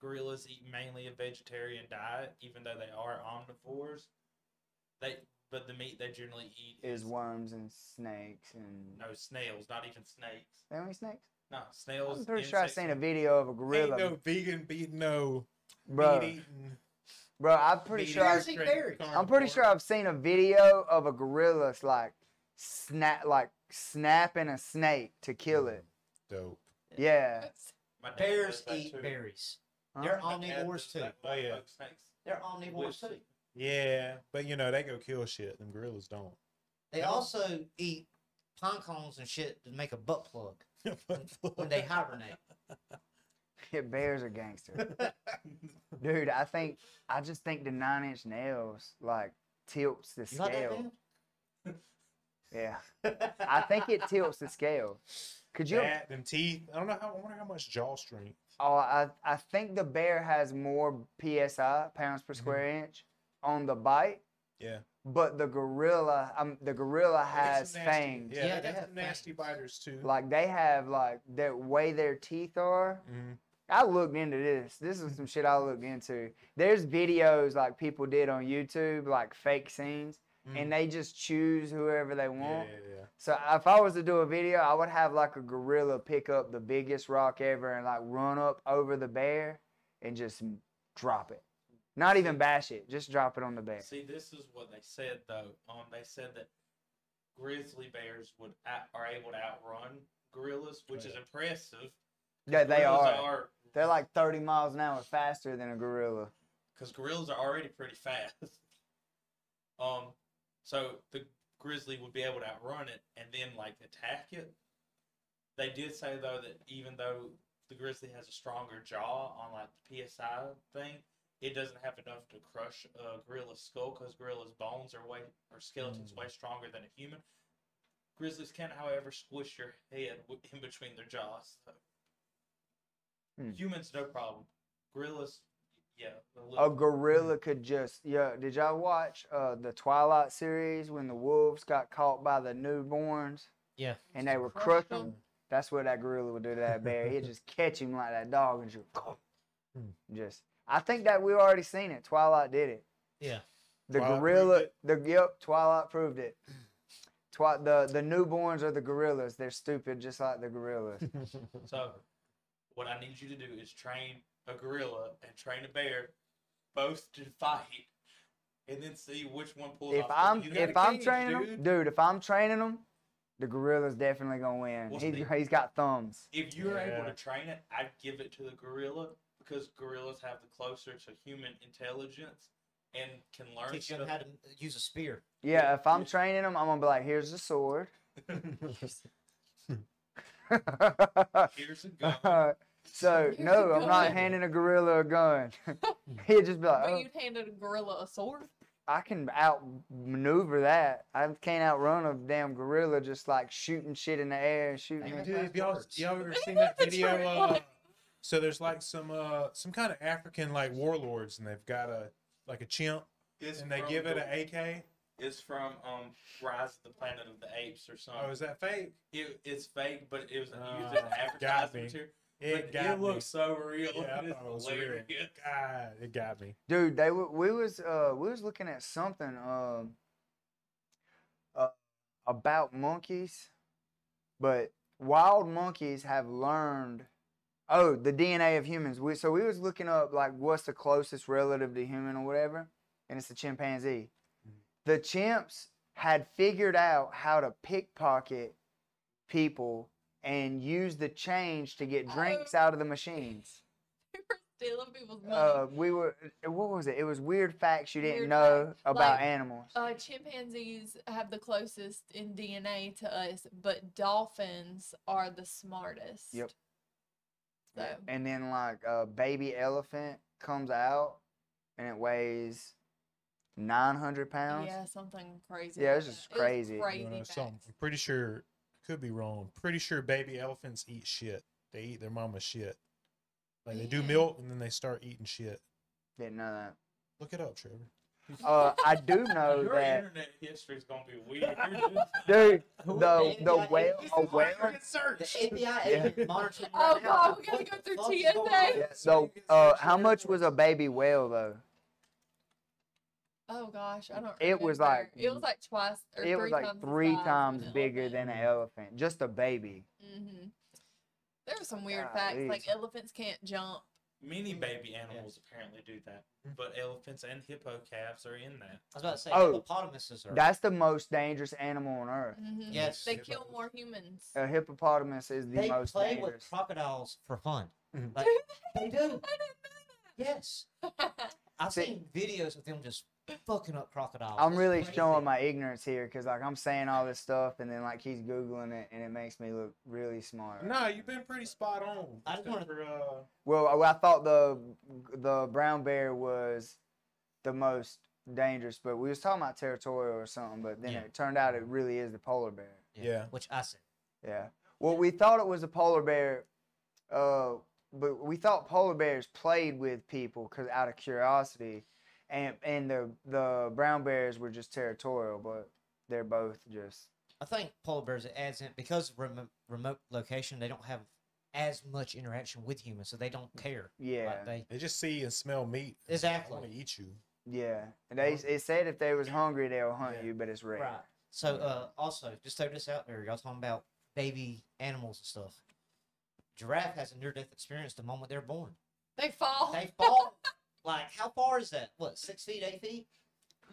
gorillas eat mainly a vegetarian diet, even though they are omnivores. They but the meat they generally eat Is worms and snakes and no snails, not even snakes. they don't eat snakes. No snails. I'm pretty sure I've seen a video of a Ain't gorilla, no vegan beat no bro. meat eating. Bro, I'm pretty meat sure. I've, Bears eat berries. I'm pretty sure I've seen a video of a gorilla like snap, like snapping a snake to kill mm, it. Dope. Yeah. My dad Bears eat too. berries. Huh? They're omnivores too. Oh, yeah. bug snakes. They're omnivores too. Yeah, but you know they go kill shit. Them gorillas don't. They No. also eat pine cones and shit to make a butt plug when they hibernate. Yeah, bears are gangster. Dude, I think I just think the nine inch nails like tilts the You like that, scale. man? Yeah. I think it tilts the scale. Could you that, them teeth. I don't know how. I wonder how much jaw strength. Oh, I, I think the bear has more psi pounds per square inch on the bite, Yeah. but the gorilla, um, the gorilla has nasty- fangs. Yeah, Yeah, they they got have nasty fangs. biters too. Like they have like the way their teeth are. Mhm. I looked into this. This is some shit I looked into. There's videos like people did on YouTube, like fake scenes, Mhm. and they just choose whoever they want. yeah, yeah. So if I was to do a video, I would have like a gorilla pick up the biggest rock ever and like run up over the bear and just drop it. Not even bash it, just drop it on the bear. See, this is what they said though. Um, they said that grizzly bears would out, are able to outrun gorillas, which is impressive. Yeah, they Gorillas are. They're like 30 miles an hour faster than a gorilla. because gorillas are already pretty fast. um, so the grizzly would be able to outrun it and then like attack it. They did say though that even though the grizzly has a stronger jaw on like the psi thing, it doesn't have enough to crush a gorilla's skull because gorilla's bones are way or skeletons Mm. way stronger than a human. Grizzlies can, however, squish your head in between their jaws. So. Hmm. Humans, no problem. Gorillas, yeah. a A little- gorilla could just, yeah. Did y'all watch uh, the Twilight series when the wolves got caught by the newborns Yeah. and they were Crushed crushing? 'em. That's what that gorilla would do to that bear. He'd just catch him like that dog and just, Hmm. just. I think that we've already seen it. Twilight did it. Yeah. The Twilight gorilla, the yep, Twilight proved it. Twi- the the newborns are the gorillas. They're stupid, just like the gorillas. So, what I need you to do is train a gorilla and train a bear, both to fight, and then see which one pulls if off. the I'm lead. if I'm cage, training them, dude. dude, if I'm training them, the gorilla's definitely gonna win. Well, He's he's got thumbs. if you're able to train it, I'd give it to the gorilla because gorillas have the closer to human intelligence and can learn Teach them how to use a spear. Yeah, if I'm yeah. training them, I'm gonna be like, here's the sword. Here's a gun. So Here's no, I'm not handing a gorilla a gun. He'd just be like, But oh, you'd handed a gorilla a sword. I can outmaneuver that. I can't outrun a damn gorilla just like shooting shit in the air and shooting. Dude, have y'all, y'all ever seen that video? Uh, so there's like some uh some kind of African like warlords, and they've got a like a chimp, It's and they from give it an AK. It's from um Rise of the Planet of the Apes or something. Oh, is that fake? it, it's fake, but it was used Oh, as an got advertising me. material. It But got it me. looks so real. Yeah, I It's thought it was real. God, it got me. Dude, they w- we was uh we was looking at something um about monkeys, but wild monkeys have learned. Oh, the DNA of humans. We, so we was looking up like what's the closest relative to human or whatever, and it's the chimpanzee. The chimps had figured out how to pickpocket people and use the change to get drinks out of the machines. They were stealing people's money. Uh, we were. What was it? It was weird facts you didn't Weird know facts. about Like, animals. Uh, chimpanzees have the closest in DNA to us, but dolphins are the smartest. Yep. So And then like a baby elephant comes out and it weighs nine hundred pounds. yeah, something crazy. Yeah, like it's just that. It crazy. crazy Uh, facts. I'm pretty sure, could be wrong. Pretty sure baby elephants eat shit. They eat their mama's shit. Like they do milk and then they start eating shit. Didn't know that. Look it up, Trevor. Uh, I do know Your that, internet history is gonna be weird. dude. Who- The the whale, a whale, The FBI Yeah. monitoring Oh, right now. God, we gotta go through TSA. yeah, so uh, how much was a baby whale though? Oh gosh, I don't. It was like- it was like twice or It three was like times three times an bigger than an elephant, just a baby. hmm There were some weird facts, like elephants can't jump. Many baby animals apparently do that, but elephants and hippo calves are in that. I was about to say Oh, hippopotamuses are. That's the most dangerous animal on earth. hmm Yes. they kill more humans. A hippopotamus is the they most play dangerous. with crocodiles for fun. Mhm. Like, they do. I didn't Yes. know that. I've See- seen videos of them just fucking up crocodiles. I'm really showing my ignorance here because like I'm saying all this stuff and then like he's googling it and it makes me look really smart. No, you've been pretty spot on. I just except wanna- uh, Well, I, I thought the the brown bear was the most dangerous, but we was talking about territorial or something. But then Yeah. it turned out it really is the polar bear. Yeah. Which I said. Yeah. Well, we thought it was a polar bear, uh, but we thought polar bears played with people because out of curiosity, and and the the brown bears were just territorial, but they're both just I think polar bears it adds in because remote, remote location they don't have as much interaction with humans, so they don't care. yeah. Like they they just see and smell meat. Exactly. want to eat you. Yeah, and they it said if they was hungry they'll hunt Yeah. you, but it's rare. right. So uh, also just throw this out there, y'all talking about baby animals and stuff. Giraffe has a near death experience the moment they're born. They fall. They fall. like how far is that? What six feet, eight feet?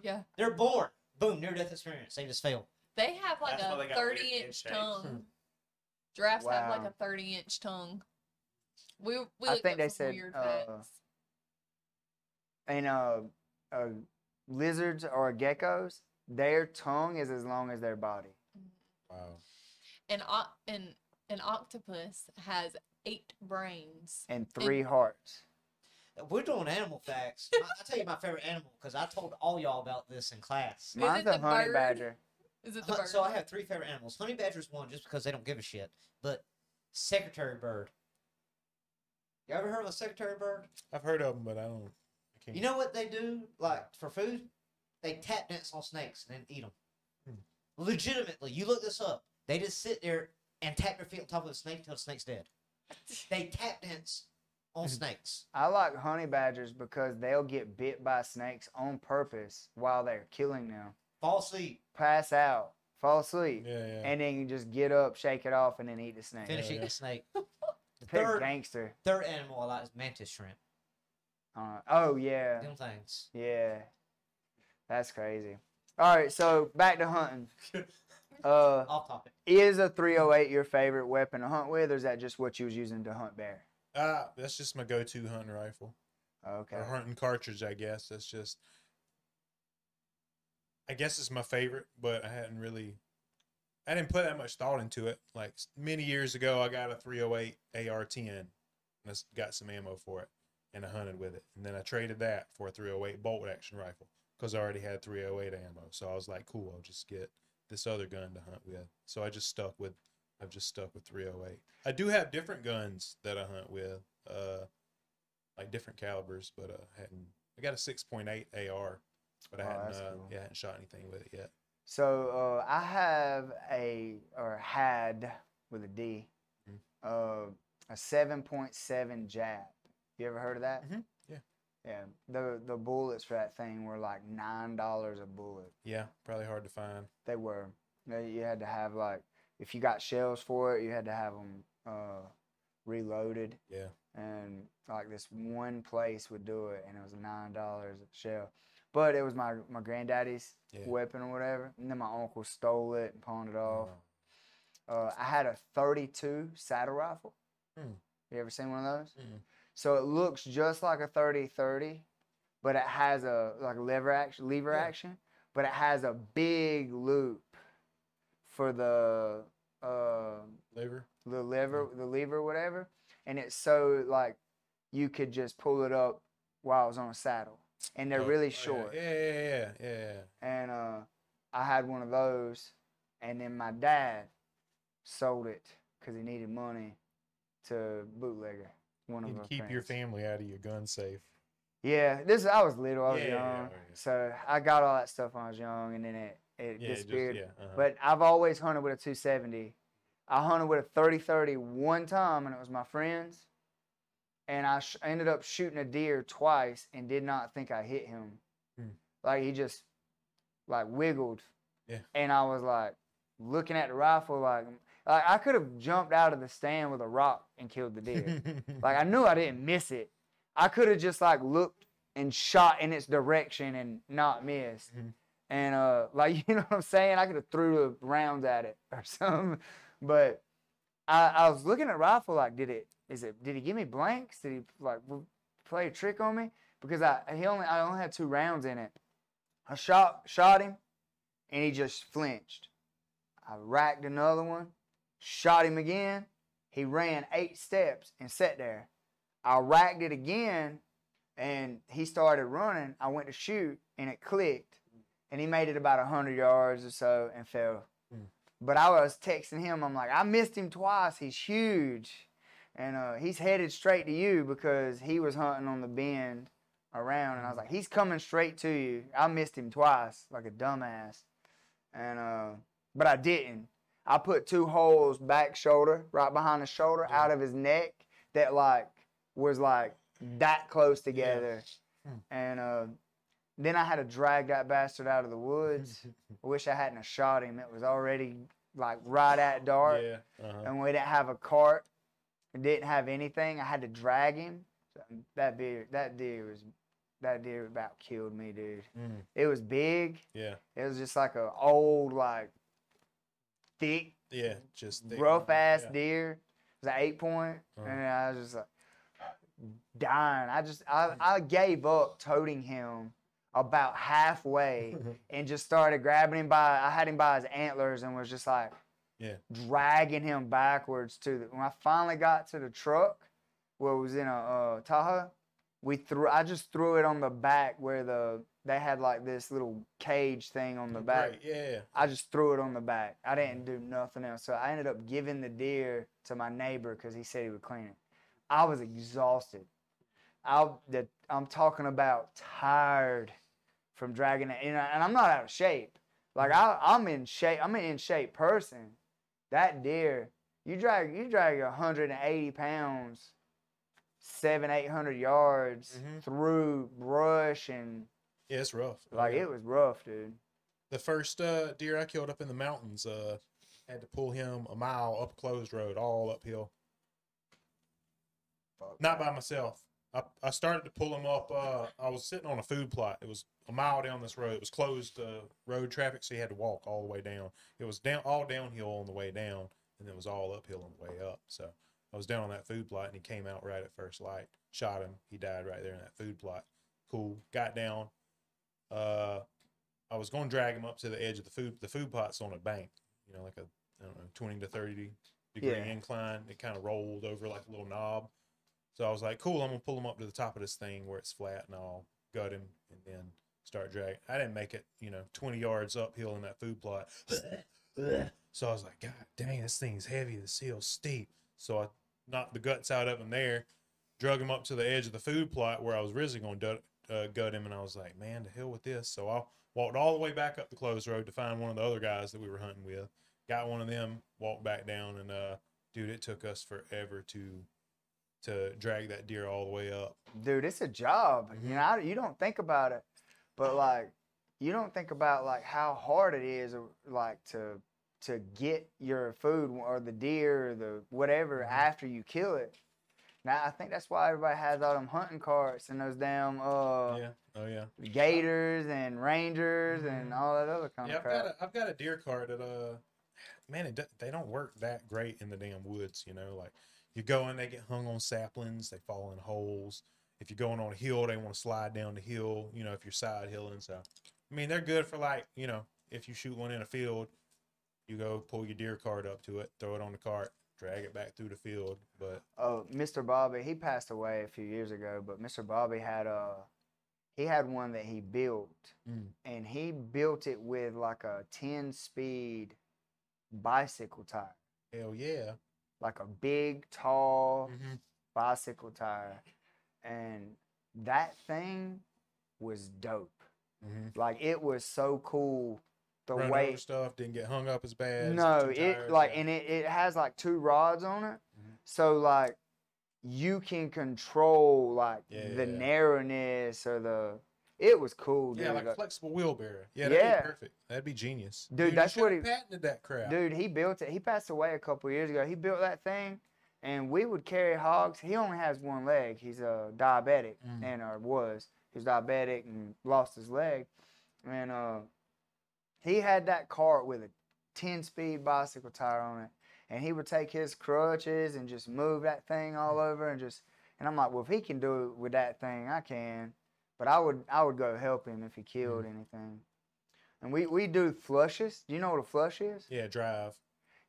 yeah. They're born. Boom, near death experience. They just fail. They have like That's why they a got 30 head inch shapes. tongue. Giraffes have like Wow. a 30 inch tongue. We, we I looked think up they some said, weird uh, facts. And uh, uh, lizards or geckos, their tongue is as long as their body. Wow. An, o- an, an octopus has eight brains. and three hearts. We're doing animal facts. I, I'll tell you my favorite animal because I told all y'all about this in class. Mine's a the honey bird? badger. Is it the bird? So I have three favorite animals. Honey badger's one just because they don't give a shit. But secretary bird. You ever heard of a secretary bird? I've heard of them, but I don't. I can't. You know what they do? Like for food, they tap dance on snakes and then eat them. Hmm. Legitimately, you look this up. They just sit there and tap their feet on top of the snake until the snake's dead. They tap dance on snakes. I like honey badgers because they'll get bit by snakes on purpose while they're killing them. Fall asleep, Pass out, fall asleep, Yeah, yeah. and then you just get up, shake it off, and then eat the snake. finish Yeah, eating yeah. the snake. The Pick third, gangster. third animal I like is mantis shrimp. Uh, oh yeah, Them things. yeah. That's crazy. All right, so back to hunting. Uh, Off topic. is a 308 your favorite weapon to hunt with, or is that just what you was using to hunt bear? Ah, that's just my go-to hunting rifle Okay. or hunting cartridge. I guess that's just. I guess it's my favorite, but I hadn't really. I didn't put that much thought into it. Like many years ago, I got a 308 AR-10 and I got some ammo for it, and I hunted with it. And then I traded that for a 308 bolt-action rifle because I already had 308 ammo. So I was like, cool, I'll just get this other gun to hunt with. So I just stuck with. I've just stuck with 308. I do have different guns that I hunt with, uh, like different calibers, but uh, hadn't. I got a 6.8 AR, but I Oh, hadn't. Uh, cool. yeah, I hadn't shot anything with it yet. So uh, I have a or had with a D, Mhm. uh, a seven point seven Jap. You ever heard of that? Mhm, yeah. Yeah. The the bullets for that thing were like nine dollars a bullet. Yeah, probably hard to find. They were. You had to have like if you got shells for it, you had to have them uh, reloaded. Yeah. And like this one place would do it, and it was nine dollars a shell. But it was my my granddaddy's Yeah. weapon or whatever, and then my uncle stole it and pawned it off. Uh, Uh, I had a 32 saddle rifle. Hmm. You ever seen one of those? Mm-mm. So it looks just like a 30-30, but it has a like lever action, lever Yeah. action, but it has a big loop for the uh, liver. the lever, the lever, whatever, and it's so like you could just pull it up while I was on a saddle, and they're Oh, really short. Yeah, yeah, yeah, yeah, yeah. and uh, I had one of those, and then my dad sold it because he needed money to bootlegger one of Need our to keep your family out of your gun safe. Yeah, this I was little, I was Yeah, yeah, young, yeah, yeah. so I got all that stuff when I was young, and then it it Yeah, just, disappeared. yeah. uh-huh. But I've always hunted with a 270. I hunted with a 30 30 one time, and it was my friend's. And I sh- ended up shooting a deer twice and did not think I hit him. Hmm. Like he just like wiggled. Yeah. And I was like looking at the rifle, like, like I could have jumped out of the stand with a rock and killed the deer. like I knew I didn't miss it. I could have just like looked and shot in its direction and not missed. Mhm. And uh, like you know what I'm saying, I could have threw rounds at it or something. But I, I was looking at rifle like, did it? Is it? Did he give me blanks? Did he like play a trick on me? Because I he only I only had two rounds in it. I shot shot him, and he just flinched. I racked another one, shot him again. He ran eight steps and sat there. I racked it again, and he started running. I went to shoot, and it clicked, and he made it about hundred yards or so and fell. Hmm. But I was texting him. I'm like, I missed him twice. He's huge, and uh, he's headed straight to you because he was hunting on the bend around, and I was like, he's coming straight to you. I missed him twice, like a dumbass, and uh, but I didn't. I put two holes back shoulder, right behind the shoulder, Yeah. out of his neck that like was like that close together. Hmm. And uh, then I had to drag that bastard out of the woods. I wish I hadn't have shot him. It was already like right at dark, yeah. Uh-huh. and we didn't have a cart. and Didn't have anything. I had to drag him. So that deer, that deer was, that deer about killed me, dude. Mm, It was big. yeah. It was just like a old, like thick, Yeah. Just thick. rough ass yeah. deer. It was an eight point, Uh-huh. and I was just like dying. I just I, I gave up toting him about halfway and just started grabbing him by I had him by his antlers and was just like Yeah. dragging him backwards to the when I finally got to the truck where it was in a uh, Tahoe, we threw I just threw it on the back where the they had like this little cage thing on the back. Right, yeah. I just threw it on the back. I didn't do nothing else. So I ended up giving the deer to my neighbor because he said he would clean it. I was exhausted. I the, I'm talking about tired from dragging it, and, I, and I'm not out of shape. Like I, I'm in shape. I'm an in shape person. That deer, you drag you drag 180 pounds, seven eight hundred yards Mhm. through brush and Yeah, it's rough. Oh, like yeah. it was rough, dude. The first uh, deer I killed up in the mountains, uh, had to pull him a mile up a closed road, all uphill. Not by myself. I, I started to pull him up. Uh, I was sitting on a food plot. It was a mile down this road. It was closed uh, road traffic, so you had to walk all the way down. It was down all downhill on the way down, and it was all uphill on the way up. So I was down on that food plot, and he came out right at first light. Shot him. He died right there in that food plot. Cool. Got down. Uh, I was going to drag him up to the edge of the food. The food plot's on a bank, you know, like a I don't know, twenty to thirty degree Yeah. incline. It kind of rolled over like a little knob. So I was like, cool, I'm gonna pull him up to the top of this thing where it's flat, and I'll gut him and then start dragging. I didn't make it, you know, twenty yards uphill in that food plot. so I was like, God dang, this thing's heavy. The seal's steep. So I knocked the guts out of him there, drug him up to the edge of the food plot where I was originally going to uh, gut him, and I was like, man, to hell with this. So I walked all the way back up the closed road to find one of the other guys that we were hunting with. Got one of them, walked back down, and uh, dude, it took us forever to to drag that deer all the way up. dude, it's a job. Mhm. You know, I, you don't think about it, but like, you don't think about like how hard it is, or, like to to get your food or the deer or the whatever Mhm. after you kill it. Now I think that's why everybody has all them hunting carts and those damn uh yeah. Oh yeah. gators and rangers and Mhm. all that other kind Yeah, of I've got a I've got a deer cart that uh, man, it, they don't work that great in the damn woods. You know, like you go in, they get hung on saplings, they fall in holes. If you're going on a hill, they want to slide down the hill. You know, if you're side hilling, so I mean, they're good for like you know, if you shoot one in a field, you go pull your deer cart up to it, throw it on the cart, drag it back through the field. But Oh, Mr. Bobby, he passed away a few years ago, but Mr. Bobby had a he had one that he built Mm. and he built it with like a 10 speed bicycle tire. hell yeah, Like a big tall Mhm. bicycle tire. And that thing was dope. Mhm. Like it was so cool the run way stuff didn't get hung up as bad. no, two it like and it, it has like two rods on it. Mhm. So like you can control like Yeah, the yeah, yeah. narrowness or the it was cool, dude. Yeah, like Like, flexible wheelbarrow. Yeah, that'd Yeah. be perfect. That'd be genius. Dude, you that's what should've he- patented that crap. dude, he built it. He passed away a couple years ago. He built that thing and we would carry hogs. He only has one leg. He's a diabetic Mm. and or was. He's diabetic and lost his leg. And uh he had that cart with a 10 speed bicycle tire on it. And he would take his crutches and just move that thing all over and just and I'm like, well if he can do it with that thing, I can. But I would I would go help him if he killed anything. And we, we do flushes. Do you know what a flush is? Yeah, drive.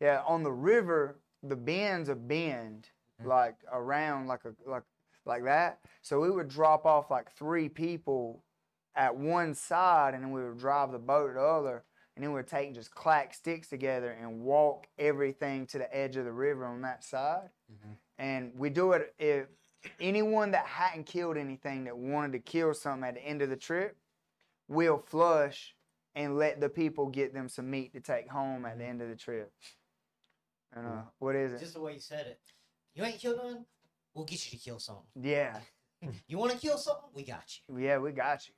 Yeah, on the river, the bend's a bend, Mhm. like around like a like like that. So we would drop off like three people at one side, and then we would drive the boat to the other, and then we'd take and just clack sticks together and walk everything to the edge of the river on that side. Mhm. And we do it if anyone that hadn't killed anything that wanted to kill something at the end of the trip, we'll flush and let the people get them some meat to take home at the end of the trip. And uh, what is it? Just the way you said it. You ain't killed none. We'll get you to kill something. yeah, You want to kill something? We got you. yeah, we got you.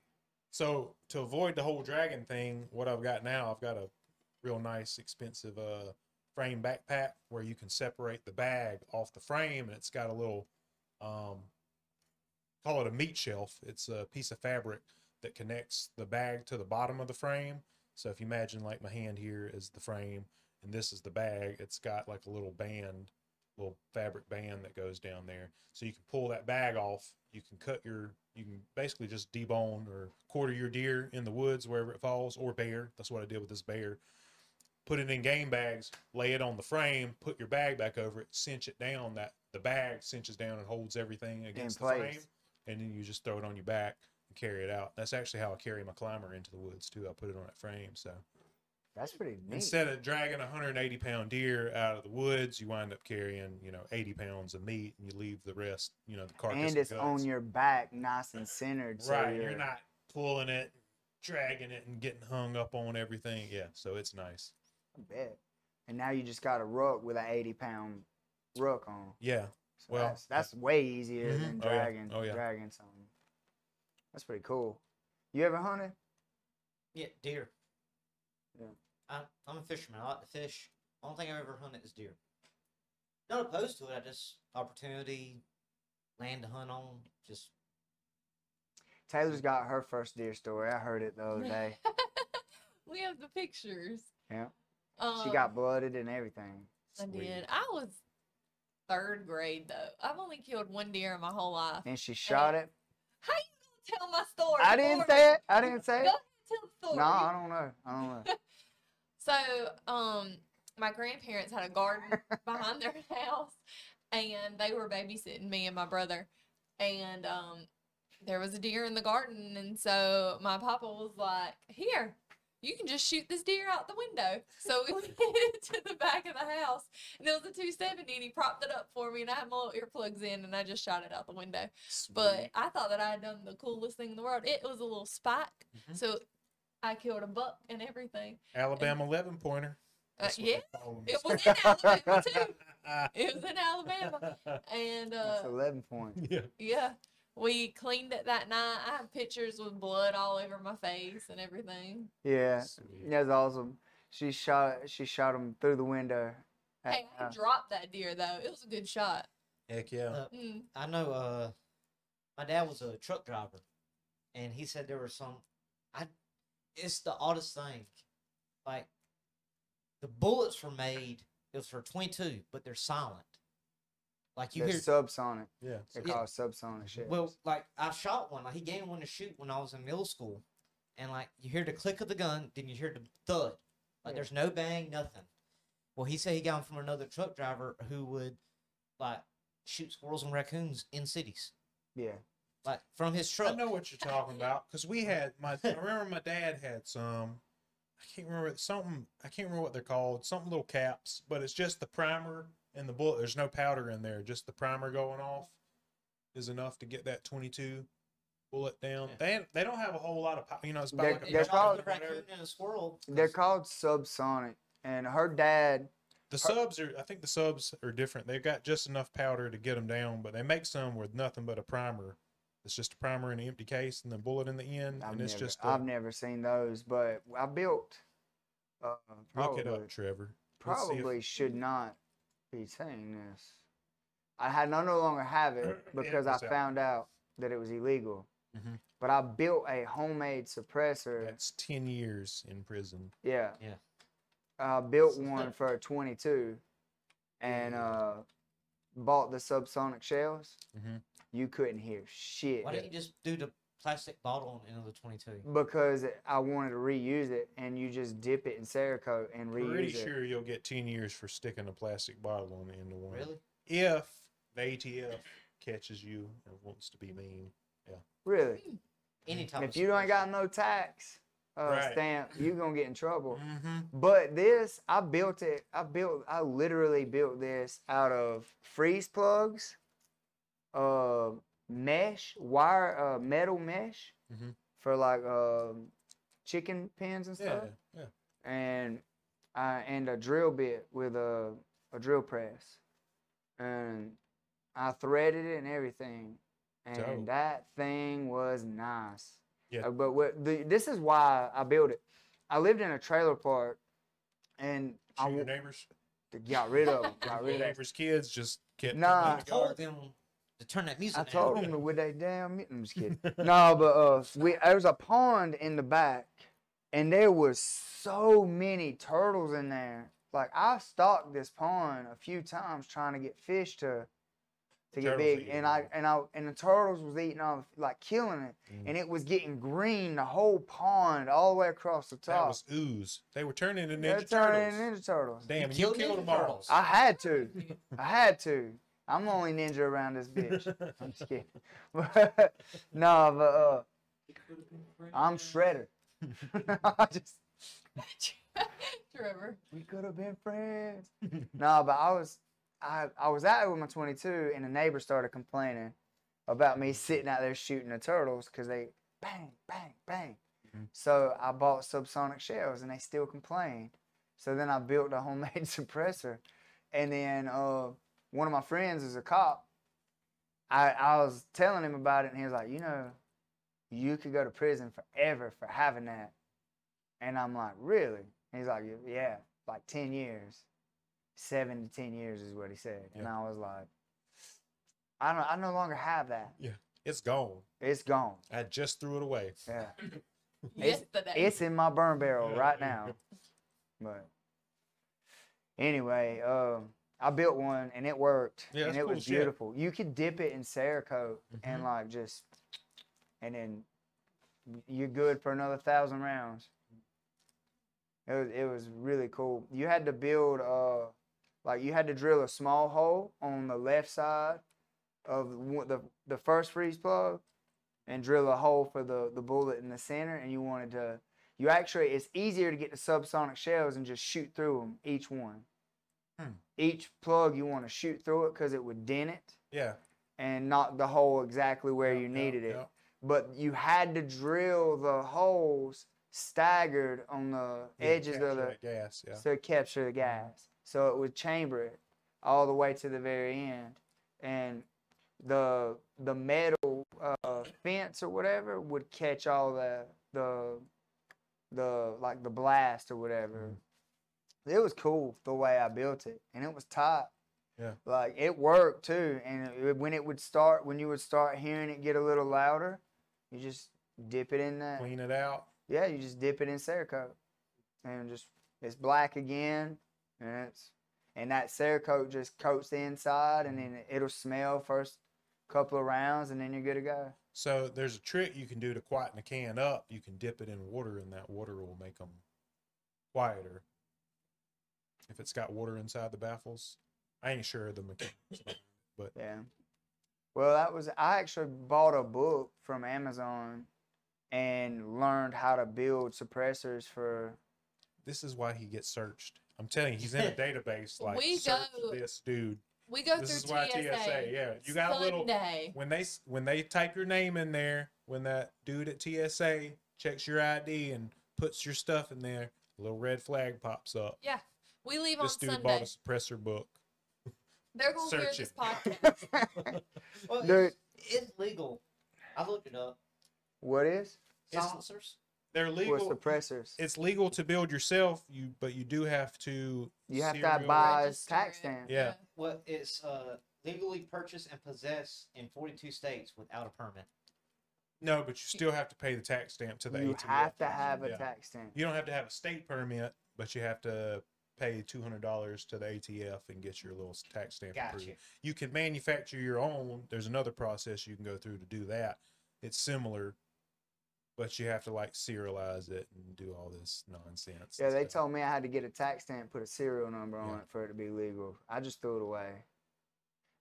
So to avoid the whole dragon thing, what I've got now, I've got a real nice, expensive uh, frame backpack where you can separate the bag off the frame, and it's got a little, um, call it a meat shelf. It's a piece of fabric that connects the bag to the bottom of the frame. So if you imagine like my hand here is the frame, and this is the bag, it's got like a little band, little fabric band that goes down there. So you can pull that bag off. You can cut your, you can basically just debone or quarter your deer in the woods wherever it falls, or bear. That's what I did with this bear. Put it in game bags, lay it on the frame, put your bag back over it, cinch it down. That the bag cinches down and holds everything against the frame, and then you just throw it on your back and carry it out. That's actually how I carry my climber into the woods too. I put it on that frame, so. That's pretty neat. Instead of dragging a 180 pound deer out of the woods, you wind up carrying, you know, 80 pounds of meat and you leave the rest, you know, the carcass. and it's on your back, nice and centered. So right. you're, You're not pulling it, dragging it, and getting hung up on everything. Yeah. So it's nice. I bet. And now you just got a ruck with an 80 pound ruck on. Yeah. So Well, that's, that's way easier Mhm. than Oh, yeah. dragging Oh, yeah. dragging something. That's pretty cool. You ever hunted? Yeah, deer. Yeah. I, I'm a fisherman. I like to fish. Only thing I've ever hunted is deer. Not opposed to it. I just opportunity, land to hunt on. Just Taylor's got her first deer story. I heard it the other day. we have the pictures. Yeah. Um, she got blooded and everything. I did. I was third grade though. I've only killed one deer in my whole life. And she shot it. How you gonna tell my story? I didn't say it. I didn't say Go it. ahead, tell the story. No, I don't know. I don't know. So, um, my grandparents had a garden behind their house, and they were babysitting me and my brother, and um, there was a deer in the garden, and so my papa was like, "Here, you can just shoot this deer out the window." So we went to the back of the house, and it was a 270, and he propped it up for me, and I had my little earplugs in, and I just shot it out the window. But I thought that I had done the coolest thing in the world. It was a little spike, Mhm. so I killed a buck and everything. Alabama 11 pointer. Uh, That's yeah, they call 'em. it was in Alabama too. It was in Alabama, and That's uh, 11 points. yeah. yeah, we cleaned it that night. I have pictures with blood all over my face and everything. Yeah. Sweet. That's awesome. she shot she shot him through the window. Hey, I house. dropped that deer though. It was a good shot. Heck yeah. Uh, Mm. I know. Uh, my dad was a truck driver, and he said there were some. I. It's the oddest thing. Like, the bullets were made. It was for twenty two, but they're silent. Like you They're hear. subsonic. yeah. They're Yeah. called subsonic shit. Well, like I shot one. Like he gave me one to shoot when I was in middle school, and like you hear the click of the gun, then you hear the thud. Like Yeah. there's no bang, nothing. Well, he said he got them from another truck driver who would like shoot squirrels and raccoons in cities, yeah. Like from his truck. I know what you're talking about because we had my. I remember my dad had some. I can't remember something. I can't remember what they're called. Something little caps, but it's just the primer and the bullet. There's no powder in there. Just the primer going off is enough to get that 22 bullet down. Yeah. They they don't have a whole lot of. pow- You know, it's about They're- like a they're called- the raccoon and a squirrel. They're 'cause- called subsonic. And her dad, The subs are. I think the subs are different. They've got just enough powder to get them down, but they make some with nothing but a primer. It's just a primer in an empty case and the bullet in the end, I've and it's never, just a, I've never seen those, but I built. Uh, look it up, Trevor. Let's see if- probably should not be saying this. I had I no longer have it Yeah, because I out. found out that it was illegal. Mhm. But I built a homemade suppressor. That's ten years in prison. Yeah. Yeah. I built one for a 22 and uh bought the subsonic shells. Mhm. You couldn't hear shit Why didn't you just do the plastic bottle into the twenty two? because I wanted to reuse it and you just dip it in Cerakote and reuse it. Pretty it. sure you'll get ten years for sticking a plastic bottle on the end of one. Really? If the ATF catches you and wants to be mean. Yeah. Really? Any type. If you don't got no tax uh, Right. stamp, you're gonna get in trouble. Mm-hmm. But this, I built it. I built. I literally built this out of freeze plugs, uh, mesh, wire, uh, metal mesh Mhm. for like um, chicken pens and stuff, yeah. and uh, and a drill bit with a a drill press, and I threaded it and everything, and Dope. that thing was nice. Yeah. Uh, but what the, this is why I built it. I lived in a trailer park, and I Shoot your neighbors. got rid of them. Got rid of them. neighbors' kids just kept. Nah. I putting it told them to turn that music I down. told them to with that damn. I'm just kidding. no, but uh, we there was a pond in the back, and there was so many turtles in there. Like I stocked this pond a few times trying to get fish to to get Turtles big, and I and I and the turtles was eating all like killing it, Mm. and it was getting green the whole pond all the way across the top. That top. was ooze. They were turning into They're Ninja turning Turtles. into Ninja Turtles. Damn, you, killed killed them all. I had to. I had to. I'm the only ninja around this bitch. I'm just kidding. no, but uh, I'm Shredder. I just Trevor. we could have been friends. no, but I was I I was out there with my 22, and the neighbor started complaining about me sitting out there shooting the turtles because they bang bang bang. Mhm. So I bought subsonic shells, and they still complained. So then I built a homemade suppressor, and then uh, one of my friends is a cop. I I was telling him about it, and he was like, you know, you could go to prison forever for having that. And I'm like, really? And he's like, yeah, like 10 years. Seven to 10 years is what he said. And I was like, I don't, I no longer have that. Yeah. It's gone. It's gone. I just threw it away. Yeah. It's- Yesterday. It's in my burn barrel right now. But anyway, um, I built one and it worked. Yeah, and it cool was shit. beautiful. You could dip it in Cerakote and Mhm. like just, and then you're good for another thousand rounds. It was it was really cool. You had to build uh like you had to drill a small hole on the left side of the the, the first freeze plug and drill a hole for the, the bullet in the center and you wanted to you actually it's easier to get the subsonic shells and just shoot through them each one. Each plug you want to shoot through it because it would dent it Yeah. and knock the hole exactly where Yeah, you needed it yeah. but you had to drill the holes staggered on the Yeah, edges of capture the gas. Yeah. so it capture the gas so it would chamber it all the way to the very end and the the metal uh, fence or whatever would catch all the the the like the blast or whatever it was cool the way I built it, and it was tight. Yeah. Like it worked too, and it, when it would start, when you would start hearing it get a little louder, you just dip it in that. Clean it out. Yeah, you just dip it in Cerakote, and just it's black again, and it's and that Cerakote just coats the inside, and then it'll smell first couple of rounds, and then you're good to go. So there's a trick you can do to quieten a can up. You can dip it in water, and that water will make them quieter. If it's got water inside the baffles, I ain't sure of the mechanics, but Yeah. Well, that was I actually bought a book from Amazon and learned how to build suppressors for this is why he gets searched. I'm telling you, he's in a database. Like, We search go- this dude. We go This through is why TSA. TSA, yeah, you got a little- Sunday. When they when they type your name in there, when that dude at TSA checks your ID and puts your stuff in there, a little red flag pops up. Yeah, we leave This on dude Sunday. bought a suppressor book. They're gonna hear Search this it. podcast. Well, Dude. it's, it's legal. I looked it up. what is It's- Silencers. They're or legal. suppressors. It's legal to build yourself, you but you do have to. You have to buy a tax stamp. Yeah. Well, it's uh, legally purchased and possessed in 42 states without a permit. No, but you still have to pay the tax stamp to the You ATF. have to have a Yeah. tax stamp. You don't have to have a state permit, but you have to pay two hundred dollars to the ATF and get your little tax stamp Gotcha. approved. You can manufacture your own. There's another process you can go through to do that. It's similar, but you have to like serialize it and do all this nonsense. Yeah, they stuff. told me I had to get a tax stamp, put a serial number on Yeah. it for it to be legal. I just threw it away,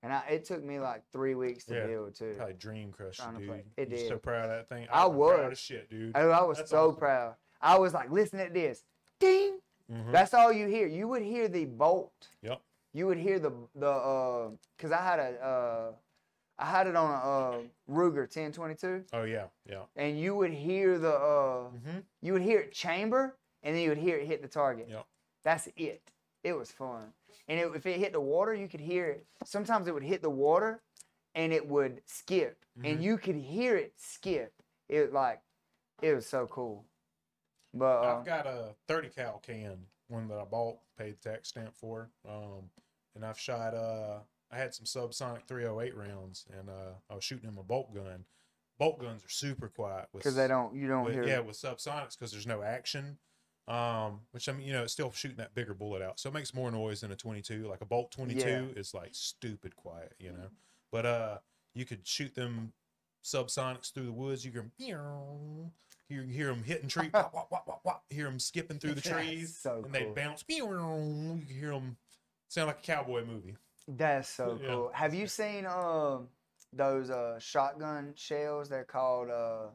and I, it took me like three weeks to Yeah, build too. probably dream crusher, Trying dude. play- it You're So proud of that thing. I I'm proud was. shit, dude. Oh, I was That's so awesome. proud. I was like, listen at this, ding. Mhm. That's all you hear. You would hear the bolt. Yep. You would hear the the uh, cause I had a uh, I had it on a uh, Ruger 1022, Oh yeah, yeah. and you would hear the uh, Mm-hmm. you would hear it chamber, and then you would hear it hit the target. Yep. That's it. It was fun. And it, if it hit the water, you could hear it. Sometimes it would hit the water, and it would skip, and Mhm. you could hear it skip. It like, it was so cool. But uh, I've got a 30 cal can, one that I bought, paid the tax stamp for. Um, and I've shot, uh, I had some subsonic 308 rounds and, uh, I was shooting them a bolt gun. Bolt guns are super quiet because they don't, you don't with- hear. yeah, with subsonics because there's no action. Um, which I mean, you know, it's still shooting that bigger bullet out. So it makes more noise than a 22. Like a bolt 22 is like stupid quiet, you know. But, uh, you could shoot them subsonics through the woods. You can you can hear them hitting tree, wop, wop, wop, wop, wop. hear them skipping through the trees, so and they bounce. You can hear them sound like a cowboy movie. That's so Yeah. cool. Have you seen um those uh shotgun shells? They're called uh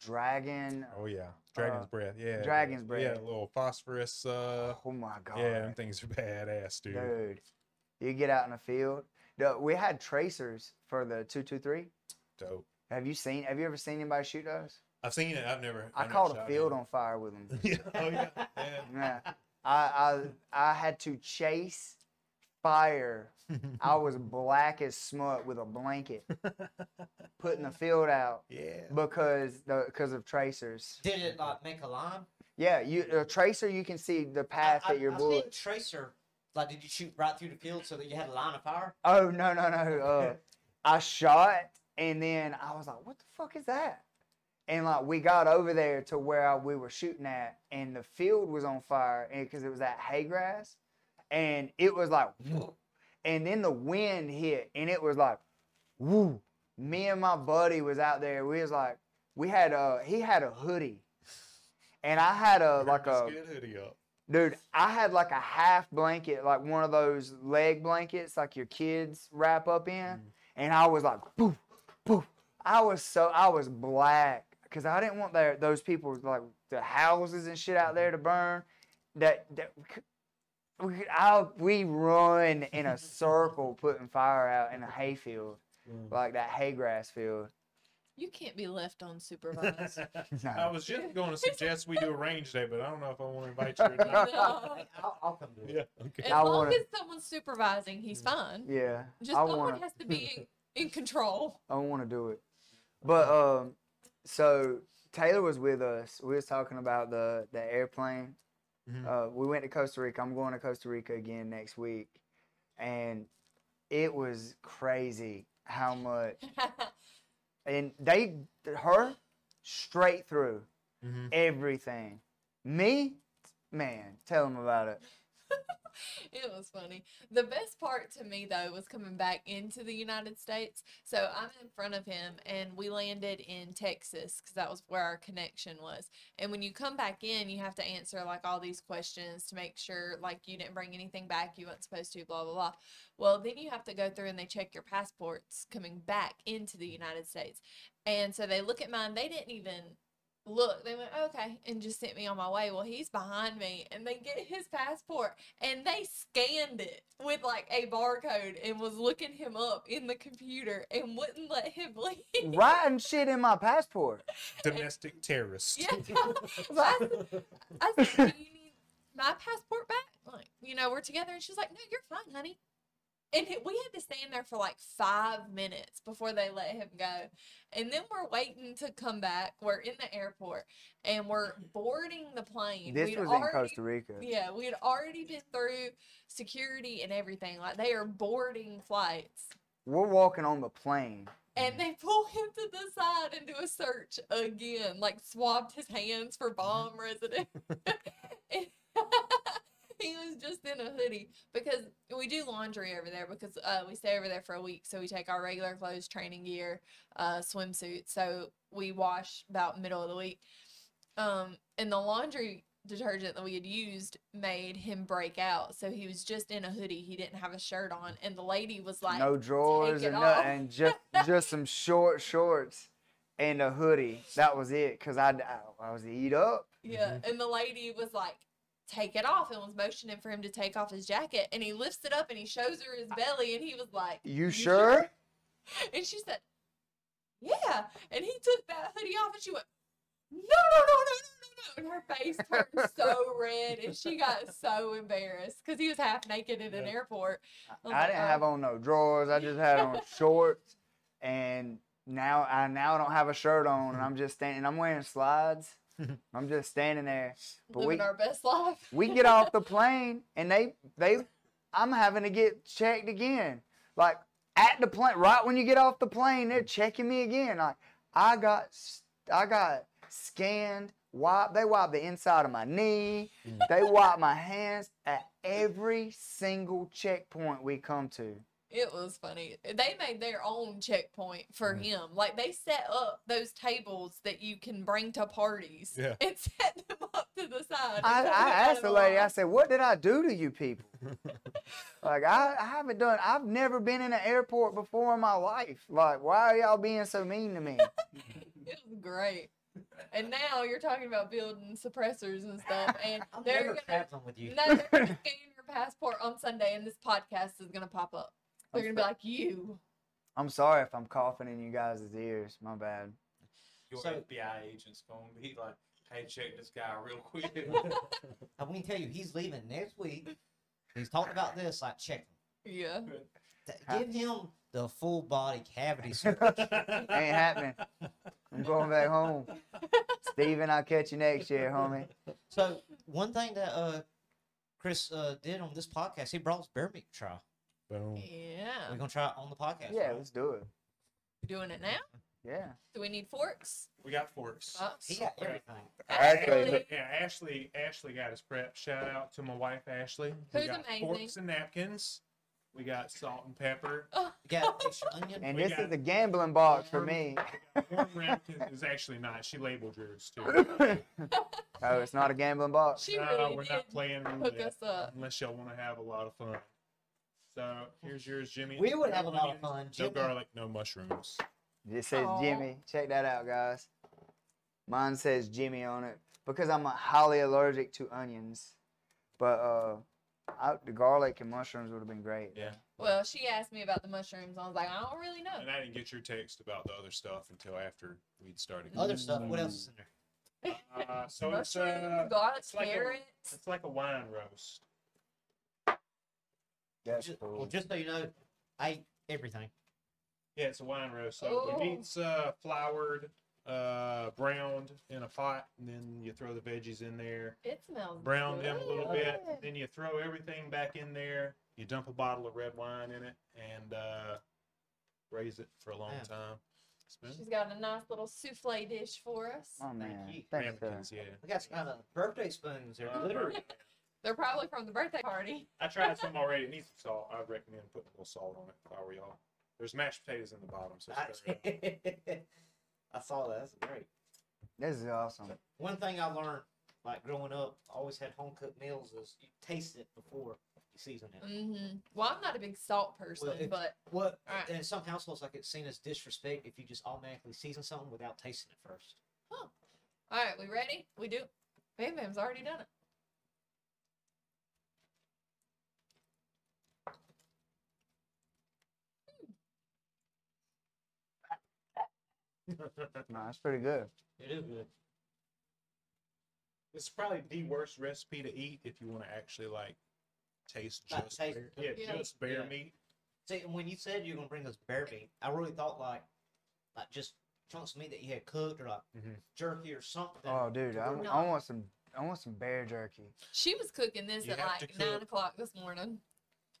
dragon. Oh yeah, dragon's Uh, breath. Yeah, Dragon's Breath. Yeah, a little phosphorus. Uh, Oh my god. yeah, them things are badass, dude. Dude, you get out in the field. We had tracers for the two two three. Dope. Have you seen? Have you ever seen anybody shoot those? I've seen it. I've never. I I've never caught a field it. on fire with them. yeah. Oh yeah. yeah. Yeah. I I I had to chase fire. I was black as smut with a blanket, putting the field out yeah. because the because of tracers. Did it like make a line? Yeah, you a tracer you can see the path I, that your I, bullet. I tracer. Like, did you shoot right through the field so that you had a line of fire? Oh no no no! Uh, I shot and then I was like, "What the fuck is that?" And like we got over there to where we were shooting at, and the field was on fire, and because it was that hay grass, and it was like, and then the wind hit, and it was like, woo. Me and my buddy was out there. We was like, we had a he had a hoodie, and I had a like a hoodie up. Dude, I had like a half blanket, like one of those leg blankets, like your kids wrap up in, Mm. and I was like, poof, poof. I was so I was black because I didn't want their those people like the houses and shit out there to burn. That that we could- we I, we run in a circle putting fire out in a hayfield, Mm. like that hay grass field. You can't be left unsupervised. I was just going to suggest we do a range day, but I don't know if I want to invite you or not. No. I'll, I'll come do it. yeah. Okay. As I long wanna- as someone's supervising, he's fine. Yeah, Just I someone want has to be in control. I want to do it. But um, so Taylor was with us. We was talking about the the airplane Mhm. Uh, we went to Costa Rica. I'm going to Costa Rica again next week, and it was crazy how much. And they, her, straight through Mhm. everything. Me, man, tell them about it. it was funny. The best part to me though was coming back into the United States. So I'm in front of him, and we landed in Texas because that was where our connection was. And when you come back in, you have to answer like all these questions to make sure like you didn't bring anything back you weren't supposed to. Blah blah blah. Well, then you have to go through and they check your passports coming back into the United States. And so they look at mine. They didn't even look. They went, okay, and just sent me on my way. Well, he's behind me, and they get his passport, and they scanned it with like a barcode and was looking him up in the computer and wouldn't let him leave. Writing shit in my passport. Domestic terrorist. Yeah. But I, s- I said, do you need my passport back? Like, you know, we're together. And she's like, no, you're fine, honey. And we had to stand there for like five minutes before they let him go. And then we're waiting to come back. We're in the airport and we're mm-hmm. boarding the plane. This We'd was in Costa Rica. Yeah, we had already been through security and everything. Like they are boarding flights. We're walking on the plane. And they pull him to the side and do a search again, like swabbed his hands for bomb residue. And he was just in a hoodie because we do laundry over there because uh, we stay over there for a week. So we take our regular clothes, training gear, uh, swimsuit. So we wash about middle of the week. Um, and the laundry detergent that we had used made him break out. So he was just in a hoodie. He didn't have a shirt on. And the lady was like, no drawers "Take or nothing, and just just some short shorts and a hoodie. That was it. Cause I, I, I was eat up. Yeah, and the lady was like, "Take it off," and was motioning for him to take off his jacket, and he lifts it up and he shows her his belly, and he was like, You sure? And she said, "Yeah," and he took that hoodie off, and she went, "No, no, no, no, no, no, no," and her face turned so red, and she got so embarrassed because he was half naked in an Yeah. airport. was I oh like, didn't "Oh." have on no drawers. I just had on shorts, and now I now don't have a shirt on, and I'm just standing. I'm wearing slides. I'm just standing there. But living we our best life. we get off the plane, and they they I'm having to get checked again. Like at the plane, right when you get off the plane, they're checking me again. Like I got s- I got scanned. Wipe. They wipe the inside of my knee. Mm. They wipe my hands at every single checkpoint we come to. It was funny. They made their own checkpoint for Mhm. him. Like they set up those tables that you can bring to parties Yeah. and set them up to the side. I, I asked the lady, I said, what did I do to you people? like, I, I haven't done, I've never been in an airport before in my life. Like, why are y'all being so mean to me? It was great. And now you're talking about building suppressors and stuff, and I'm they're never gonna traveling with you. no, they're gonna scan your passport on Sunday, and this podcast is gonna pop up. They're gonna be like, "You." I'm sorry if I'm coughing in you guys' ears. My bad. Your So- FBI agent's gonna be like, "Hey, check this guy real quick." I'm gonna tell you, he's leaving next week. He's talking about this. Like, check him. Yeah. Give him the full body cavity search. Ain't happening. I'm going back home. Steven, I'll catch you next year, homie. So one thing that uh Chris uh did on this podcast, he brought us bear meat to try. Boom. Yeah. We're gonna try it on the podcast. Yeah, right? let's do it. We're Doing it now. Yeah. Do we need forks? We got forks. Uh, He got everything. Ashley, Yeah, Ashley. Ashley got his prep. Shout out to my wife Ashley. We got amazing. Forks and napkins. We got salt and pepper. oh, You got extra onion. And We this got- is the gambling box for me. Warm napkins is actually not. She labeled yours too. oh, it's not a gambling box. she no, really we're did not playing hook us up. unless y'all want to have a lot of fun. So here's yours, Jimmy. We would have a lot of onions, fun. No Jimmy- garlic, no mushrooms. It says Aw. Jimmy. Check that out, guys. Mine says Jimmy on it because I'm highly allergic to onions. But uh, I, the garlic and mushrooms would have been great. Yeah. Well, she asked me about the mushrooms. I was like, I don't really know. And I didn't get your text about the other stuff until after we'd started. Other stuff. What else is in there? Uh, so it's mushrooms, uh, garlic, it's like a- carrots. it's like a wine roast. That's Ju- cool. Well, just so you know, I ate everything. Yeah, it's a wine roast. So Oh. the meat's uh, floured. uh, browned in a pot, and then you throw the veggies in there. It smells brown them a little bit. good. Then you throw everything back in there. You dump a bottle of red wine in it and uh, raise it for a long Man. time. Spoon? She's got a nice little souffle dish for us. Oh man, Thank you. thanks. Ramekins, yeah. We got some kind of birthday spoons. They're Uh, glitter. They're probably from the birthday party. I tried some already. It needs some salt. I'd recommend putting a little salt on it if I were y'all. There's mashed potatoes in the bottom, so it's better. I, I saw that. That's great. This is awesome. One thing I learned, like growing up, I always had home cooked meals, is you taste it before you season it. hmm Well, I'm not a big salt person, if- but What? Alright. And in some households, like it's seen as disrespect if you just automatically season something without tasting it first. Huh. all right, we ready? We do. Bam Bam's already done it. No, that's pretty good. It is good. It's probably the worst recipe to eat if you want to actually like taste Like just taste bear, yeah, Yeah. just bear Yeah. meat. See, when you said you're gonna bring us bear meat, I really thought like, like just chunks of meat that you had cooked or like Mhm. jerky or something. Oh, dude, I, No. I want some. I want some bear jerky. She was cooking this You at like nine o'clock this morning.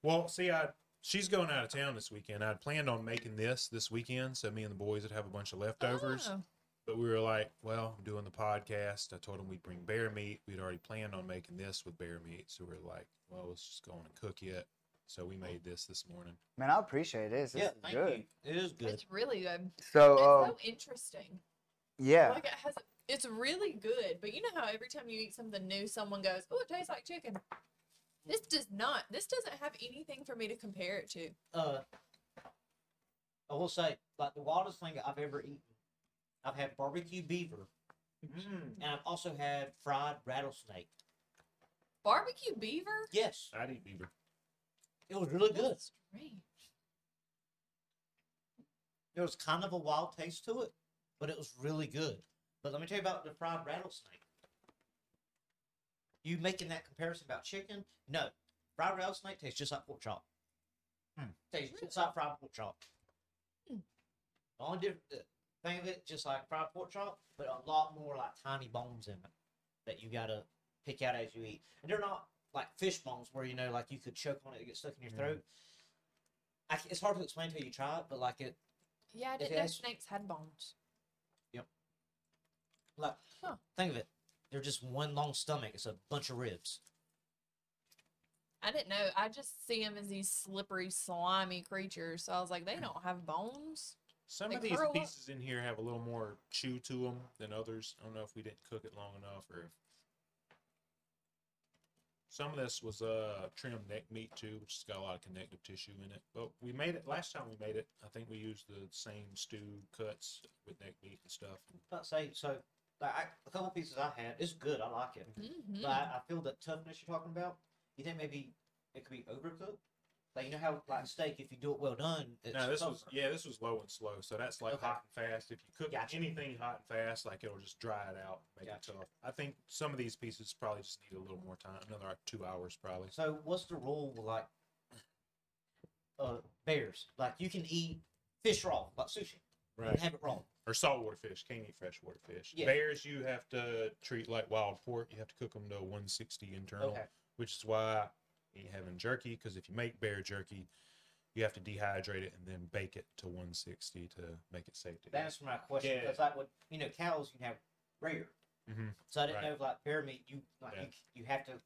Well, see, I she's going out of town this weekend. I'd planned on making this this weekend, so me and the boys would have a bunch of leftovers. Oh, But we were like, well, I'm doing the podcast. I told them we'd bring bear meat. We'd already planned on making this with bear meat, so we are like, well, let's just go on and cook it. So we made this this morning. Man, I appreciate this. This yeah, is thank good. you. It is good. it's really good. So, It's uh, so interesting. yeah, Like it has, it's really good. But you know how every time you eat something new, someone goes, "Oh, it tastes like chicken." This does not. This doesn't have anything for me to compare it to. uh, I will say, like the wildest thing I've ever eaten, I've had barbecue beaver, and I've also had fried rattlesnake. Barbecue beaver. Yes, I'd eat beaver. it was really good. That's strange. There was kind of a wild taste to it, but it was really good. But let me tell you about the fried rattlesnake. You making that comparison about chicken? No, fried rattlesnake tastes just like pork chop. Hmm. Tastes just like fried pork chop. Hmm. The only different thing of it, just like fried pork chop, but a lot more like tiny bones in it that you gotta pick out as you eat. And they're not like fish bones where you know, like you could choke on it, it gets stuck in your Mhm. throat. I c it's hard to explain till you try it, but like it, Yeah, I didn't it know has- snakes had bones. Yep. Like Huh. think of it, they're just one long stomach. It's a bunch of ribs. I didn't know. I just see them as these slippery, slimy creatures. So I was like, they don't have bones. Some They of these curl up. pieces in here have a little more chew to them than others. I don't know if we didn't cook it long enough or if some of this was uh trimmed neck meat too, which has got a lot of connective tissue in it. But we made it last time we made it. I think we used the same stew cuts with neck meat and stuff. But say so. Like I, a couple pieces I had, it's good. I like it. Mm-hmm. But I, I feel that toughness you're talking about. You think maybe it could be overcooked? Like you know how like steak, if you do it well done, it's No, this was yeah, this was low and slow. So that's like Okay. hot and fast. If you cook Gotcha. anything hot and fast, like it'll just dry it out, make Gotcha. it tough. I think some of these pieces probably just need a little more time, another like two hours probably. So what's the rule with like uh bears? Like you can eat fish raw, like sushi. You can Right. have it raw. Or saltwater fish. Can't eat freshwater fish. Yeah. Bears you have to treat like wild pork. You have to cook them to 160 internal, Okay. which is why you ain't having jerky. Because if you make bear jerky, you have to dehydrate it and then bake it to 160 to make it safe to eat. That's my question. Yeah. Because like what you know, cows you can have rare. Mhm. So I didn't Right. know if like bear meat, you like Yeah. you, you have to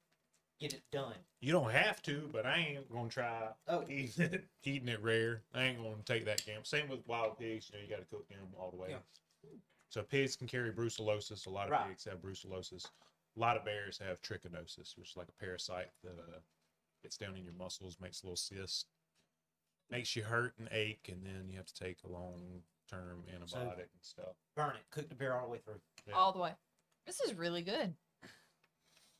get it done. You don't have to, but I ain't gonna try Oh. eating it, eating it rare. I ain't gonna take that gamble. Same with wild pigs. You know, you got to cook them all the way. Yeah. So pigs can carry brucellosis. A lot of Right. pigs have brucellosis. A lot of bears have trichinosis, which is like a parasite that uh, gets down in your muscles, makes little cysts, makes you hurt and ache, and then you have to take a long term antibiotic and stuff. Burn it. Cook the bear all the way through. Yeah. All the way. This is really good.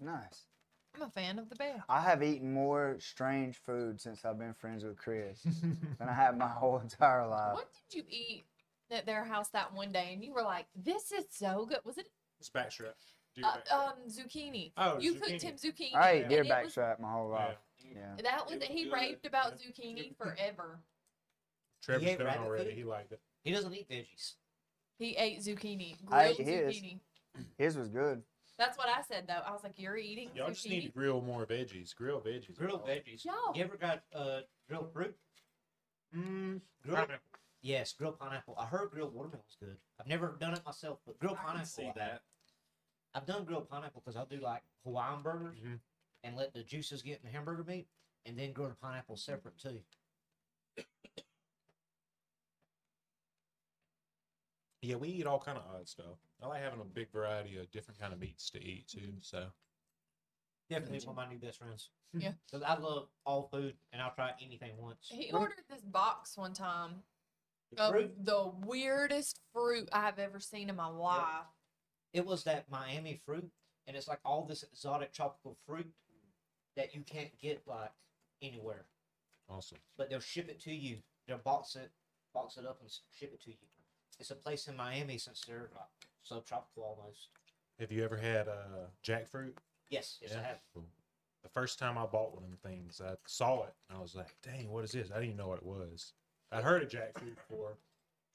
nice. I'm a fan of the bear. I have eaten more strange food since I've been friends with Chris than I have my whole entire life. What did you eat at their house that one day? And you were like, "This is so good." Was it it's backstrap. Uh, um zucchini? Oh, you zucchini. cooked him zucchini. I ate and deer it was- backstrap my whole life. Yeah. That was It it. was He good. raved about Yeah. zucchini forever. Trevor's ate done already. food? He liked it. He doesn't eat veggies. He ate zucchini. I ate his. zucchini. His was good. That's what I said though. I was like, "You're eating Y'all just need to grill more veggies. Grill veggies. are Grilled veggies. Y'all. You ever got uh grilled fruit? Mm, Grilled, pineapple. yes, grilled pineapple. I heard grilled watermelon's good. I've never done it myself, but grilled I can pineapple. see I have. that. I've done grilled pineapple because I'll do like Hawaiian burgers Mhm. and let the juices get in the hamburger meat, and then grill the pineapple separate too. Yeah, we eat all kind of odd stuff. I like having a big variety of different kind of meats to eat too. Mm-hmm. So Definitely one of my new best friends. Yeah. because I love all food and I'll try anything once. He What- ordered this box one time The of fruit, the weirdest fruit I have ever seen in my life. it was that Miami fruit, and it's like all this exotic tropical fruit that you can't get like anywhere. awesome. but they'll ship it to you. They'll box it, box it up, and s- ship it to you. It's a place in Miami since they're like subtropical almost. Have you ever had uh, jackfruit? Yes, yes, I have. Cool. The first time I bought one of them things, I saw it and I was like, "Dang, what is this?" I didn't even know what it was. I'd heard of jackfruit before.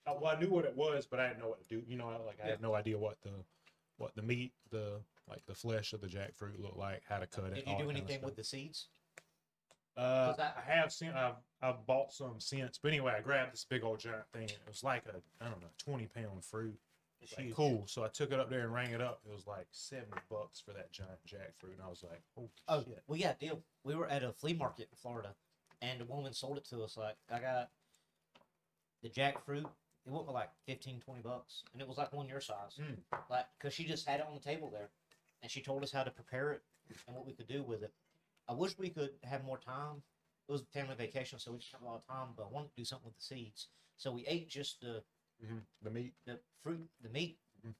I, well, I knew what it was, but I didn't know what to do. You know, I- like I had no idea what the what the meat, the like the flesh of the jackfruit looked like, how to cut it. Did you do anything with the seeds? Uh, I- I have seen. I've I've bought some since, but anyway, I grabbed this big old giant thing. It was like a I don't know twenty pound fruit. It's Like, cool. So I took it up there and rang it up. It was like seventy bucks for that giant jackfruit, and I was like, "Oh, Oh, shit!" we got a deal. We were at a flea market in Florida, and the woman sold it to us. Like, I got the jackfruit. It went for like 15, 20 bucks, and it was like one your size. Mm. Like, cause she just had it on the table there, and she told us how to prepare it and what we could do with it. I wish we could have more time. It was a family vacation, so we didn't have a lot of time. But I wanted to do something with the seeds, so we ate just the hmm The meat. the fruit, the meat, Mhm.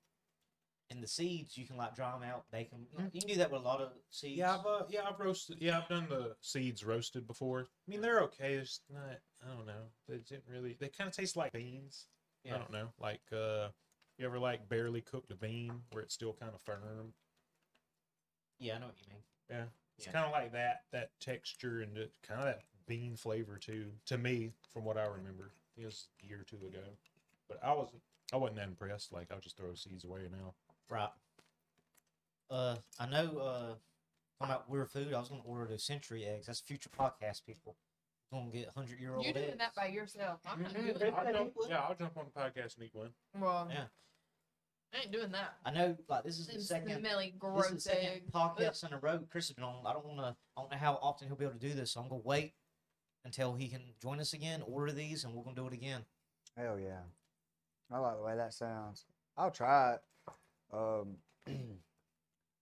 and the seeds. You can like dry them out, bake them. You can do that with a lot of seeds. Yeah, I've uh, yeah I've roasted. Yeah, I've done the seeds roasted before. I mean, they're okay. It's not. I don't know. They didn't really. They kind of taste like beans. I don't know. Like, uh, you ever like barely cooked a bean where it's still kind of firm? yeah, I know what you mean. Yeah, it's Yeah. kind of like that. That texture and kind of that bean flavor too. To me, from what I remember, it was a year or two ago. But I wasn't. I wasn't that impressed. Like I'll just throw seeds away now. Right. Uh, I know. Uh, talking about weird food. I was gonna order the century eggs. That's future podcast people. Gonna get hundred year old. You're doing that by yourself. I'm not Mhm. doing Chris that. said he jump, yeah, I'll jump on the podcast and eat one. Well, Yeah. I ain't doing that. I know. Like this is the Them second. smelly, This is gross the second egg. podcast in a row Chris has been on. I don't want to. I don't know how often he'll be able to do this. So I'm gonna wait until he can join us again. Order these, and we're gonna do it again. Hell yeah. I like the way that sounds. I'll try it. Um,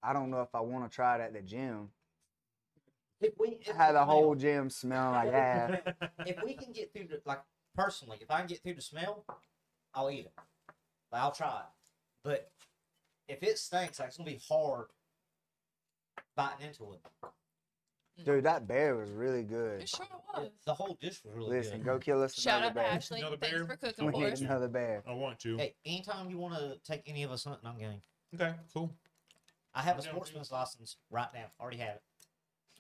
I don't know if I want to try it at the gym. If we if Had the the whole smell- gym smelling like that. if we can get through the like personally, if I can get through the smell, I'll eat it. Like, I'll try it. But if it stinks, like it's gonna be hard biting into it. Dude, that bear was really good. It sure was. The whole dish was really Listen, good. go kill us Shout another out to bear. Ashley. Another Thanks bear? for cooking We for need us. another bear. I want to. Hey, anytime you want to take any of us hunting, I'm game. Okay, cool. I have a Yeah, sportsman's license right now. Already have it.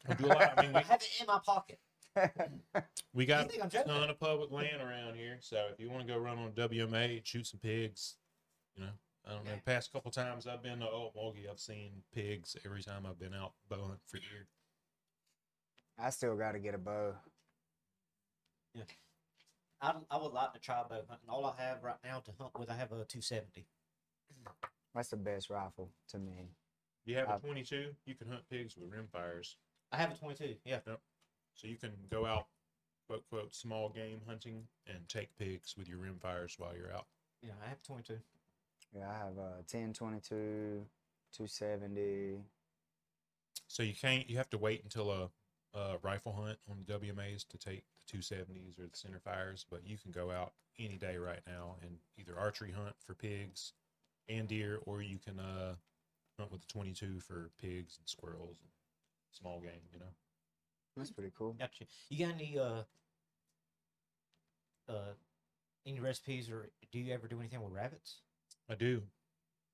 We'll do a lot. I mean, I we, have it in my pocket. we You got think I'm a joking? ton of public land around here, so if you want to go run on WMA, and shoot some pigs, you know, I don't know. The past couple times I've been to Ocmulgee, I've seen pigs every time I've been out bow hunting for deer. I still got to get a bow. Yeah. I, I would like to try bow hunting. All I have right now to hunt with, I have a 270. That's the best rifle to me. You have a I've- 22, you can hunt pigs with rimfires. I have a 22. Yeah. So you can go out, quote, quote, small game hunting and take pigs with your rimfires while you're out. Yeah, I have 22. Yeah, I have a 1022, 270. So you can't, you have to wait until a, a rifle hunt on the WMAs to take the 270s or the center fires, but you can go out any day right now and either archery hunt for pigs and deer, or you can uh, hunt with the 22 for pigs and squirrels and small game, you know. That's pretty cool. Got you. You got any uh uh any recipes or do you ever do anything with rabbits? I do.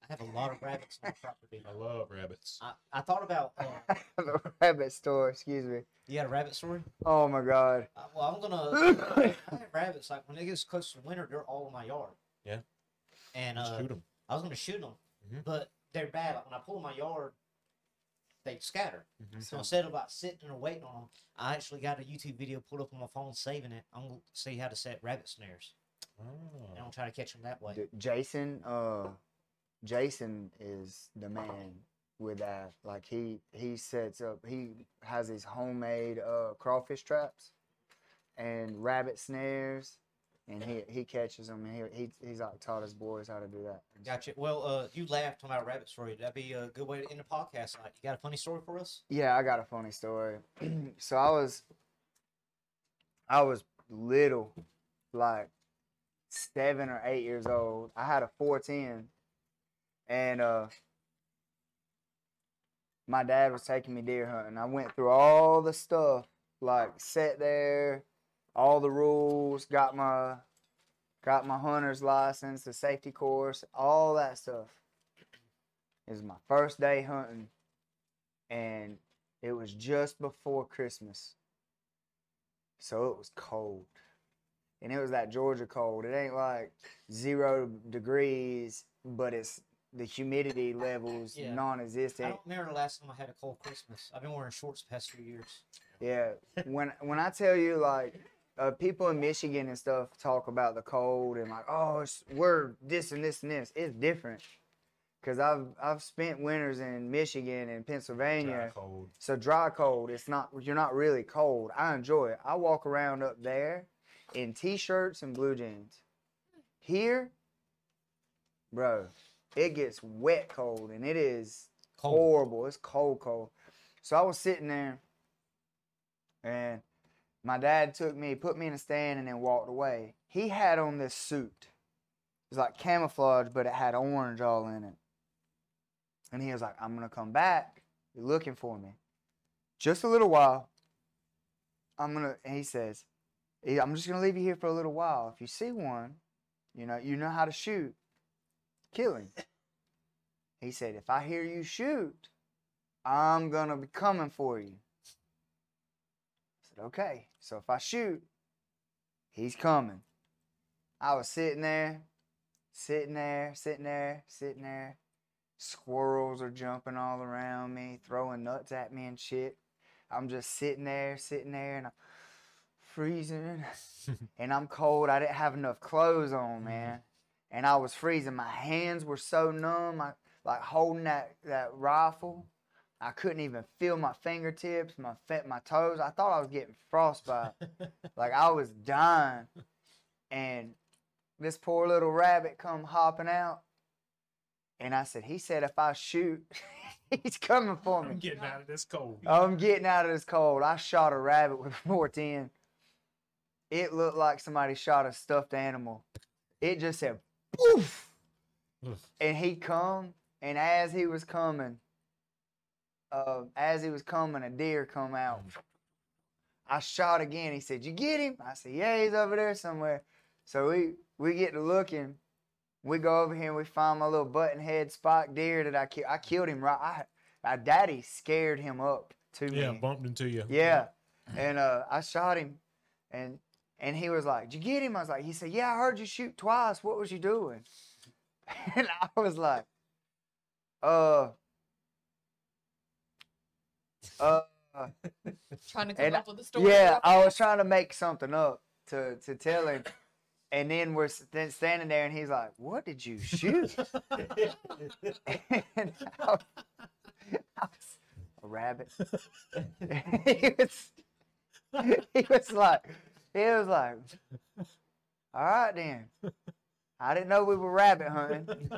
I have a lot of rabbits on the property. I love rabbits. I, I thought about uh, the rabbit store, excuse me. you got a rabbit story? Oh my god. Uh, well, I'm gonna. I have rabbits. Like when it gets close to winter, they're all in my yard. Yeah. and Just uh, shoot 'em. I was gonna shoot them, Mhm. but they're bad. Like when I pull in my yard, they scatter. Mhm. So instead of like sitting and waiting on them, I actually got a YouTube video pulled up on my phone, saving it. I'm gonna see how to set rabbit snares, and Oh. I'm gonna try to catch them that way. D- Jason, uh, Jason is the man with that. Like he he sets up. He has his homemade uh crawfish traps and rabbit snares, and he he catches them. And he, he he's like taught his boys how to do that. and stuff. Gotcha. Well, uh, you laughed on our rabbit story. That'd be a good way to end the podcast tonight. You got a funny story for us? Yeah, I got a funny story. so I was I was little, like seven or eight years old. I had a 410 and uh my dad was taking me deer hunting. I went through all the stuff, like sat there, all the rules, got my got my hunter's license, the safety course, all that stuff. It was my first day hunting and it was just before Christmas. So it was cold. And it was that Georgia cold. It ain't like zero degrees, but it's the humidity levels Yeah. I non-existent. don't remember the last time I had a cold Christmas. I've been wearing shorts the past few years. Yeah, when when I tell you like uh, people in Michigan and stuff talk about the cold and like oh it's, we're this and this and this, it's different. Cause I've I've spent winters in Michigan and Dry Pennsylvania. cold. So dry cold, it's not you're not really cold. I enjoy it. I walk around up there in t-shirts and blue jeans. Here, bro, it gets wet cold and it is Cold. horrible. It's cold, cold. So I was sitting there and my dad took me, put me in a stand and then walked away. He had on this suit. It was like camouflage, but it had orange all in it. And he was like, I'm gonna come back. You're looking for me. Just a little while. I'm gonna he says, "He- I'm just gonna leave you here for a little while. If you see one, you know, you know how to shoot. Kill him. He said, if I hear you shoot, I'm gonna be coming for you. I said, okay. So if I shoot, he's coming. I was sitting there, sitting there, sitting there, sitting there. Squirrels are jumping all around me, throwing nuts at me and shit. I'm just sitting there, sitting there, and I'm freezing. and I'm cold. I didn't have enough clothes on, mm-hmm. man. And I was freezing. My hands were so numb. I like holding that, that rifle. I couldn't even feel my fingertips, my my toes. I thought I was getting frostbite. like I was dying. And this poor little rabbit come hopping out. And I said, he said if I shoot, he's coming for me. I'm getting out of this cold. I'm getting out of this cold. I shot a rabbit with a 410. It looked like somebody shot a stuffed animal. It just said poof. And he come, and as he was coming, uh, as he was coming, a deer come out. I shot again. He said, "You get him?" I said, "Yeah, he's over there somewhere." So we we get to looking. We go over here and we find my little button head spot deer that I killed. I killed him right. I, my daddy scared him up to me. Yeah, bumped into you. Yeah. And uh, I shot him, and and he was like, "Did you get him?" I was like, "He said, yeah, I heard you shoot twice. What was you doing?" And I was like, "Uh, uh, Trying to come And- up with a story. yeah." I was trying to make something up to to tell him, and then we're then standing there, and he's like, "What did you shoot?" and I was, I was a rabbit. he was he was like he was like all right then. I didn't know we were rabbit hunting.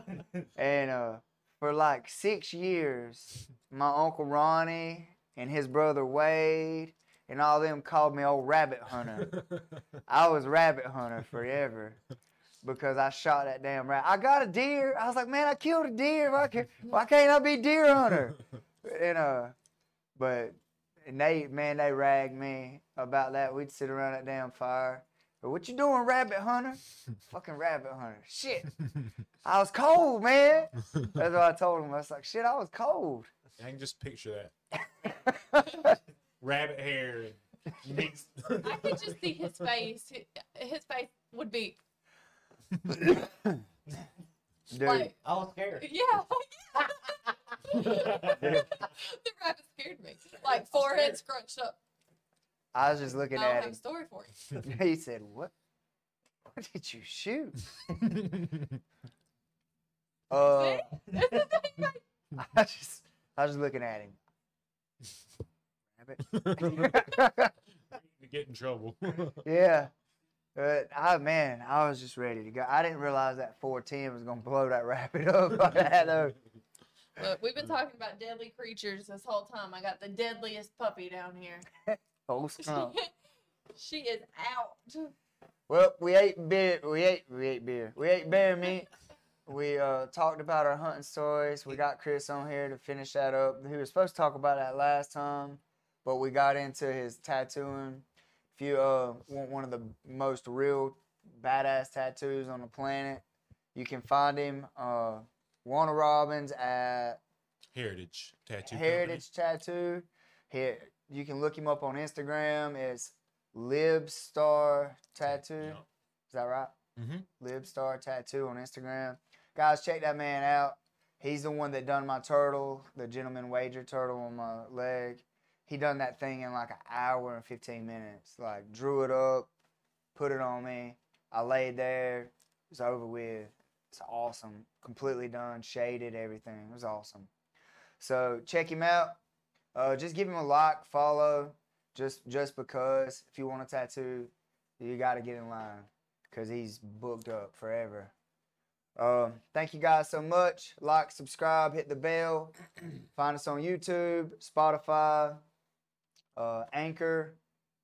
And uh for like six years my uncle ronnie and his brother wade and all them called me old rabbit hunter. I was rabbit hunter forever because i shot that damn rabbit i got a deer. I was like man i killed a deer. Why can't, why can't i be deer hunter? And uh but and they man they ragged me about that we'd sit around that damn fire but what you doing rabbit hunter fucking rabbit hunter shit i was cold man that's what i told him i was like shit i was cold I can just picture that. Rabbit hair and mixed. I could just see his face. His face would be. Dude, Like, I was scared. yeah, the rabbit scared me. Like forehead scrunched up. I was just looking I don't at have him. a story for you. he said, "What? What did you shoot?" Uh, I just, I was just looking at him. Rabbit. You get in trouble. yeah. But I man, I was just ready to go. I didn't realize that 410 was gonna blow that rabbit up like that. though. Look, we've been talking about deadly creatures this whole time. I got the deadliest puppy down here. Oh, skunk. she is out. Well, we ate beer. We ate. We ate beer. We ate bear meat. We uh, talked about our hunting stories. We got Chris on here to finish that up. He was supposed to talk about that last time, but we got into his tattooing. If you uh, want one of the most real badass tattoos on the planet, you can find him. Uh, Warner Robins at Heritage tattoo. Heritage Tattoo. Here, you can look him up on Instagram. It's Libstar Tattoo. Is that right? Mm-hmm. Libstar Tattoo on Instagram. Guys, check that man out. He's the one that done my turtle, the gentleman wager turtle on my leg. He done that thing in like an hour and 15 minutes. Like drew it up, put it on me. I laid there. It's over with. It's awesome. Completely done, shaded, everything. It was awesome. So check him out. Uh, just give him a like, follow. Just just because if you want a tattoo, you got to get in line because he's booked up forever. Um, thank you guys so much. Like, subscribe, hit the bell. Find us on YouTube, Spotify, uh, Anchor,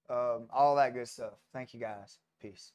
um, all that good stuff. Thank you guys. Peace.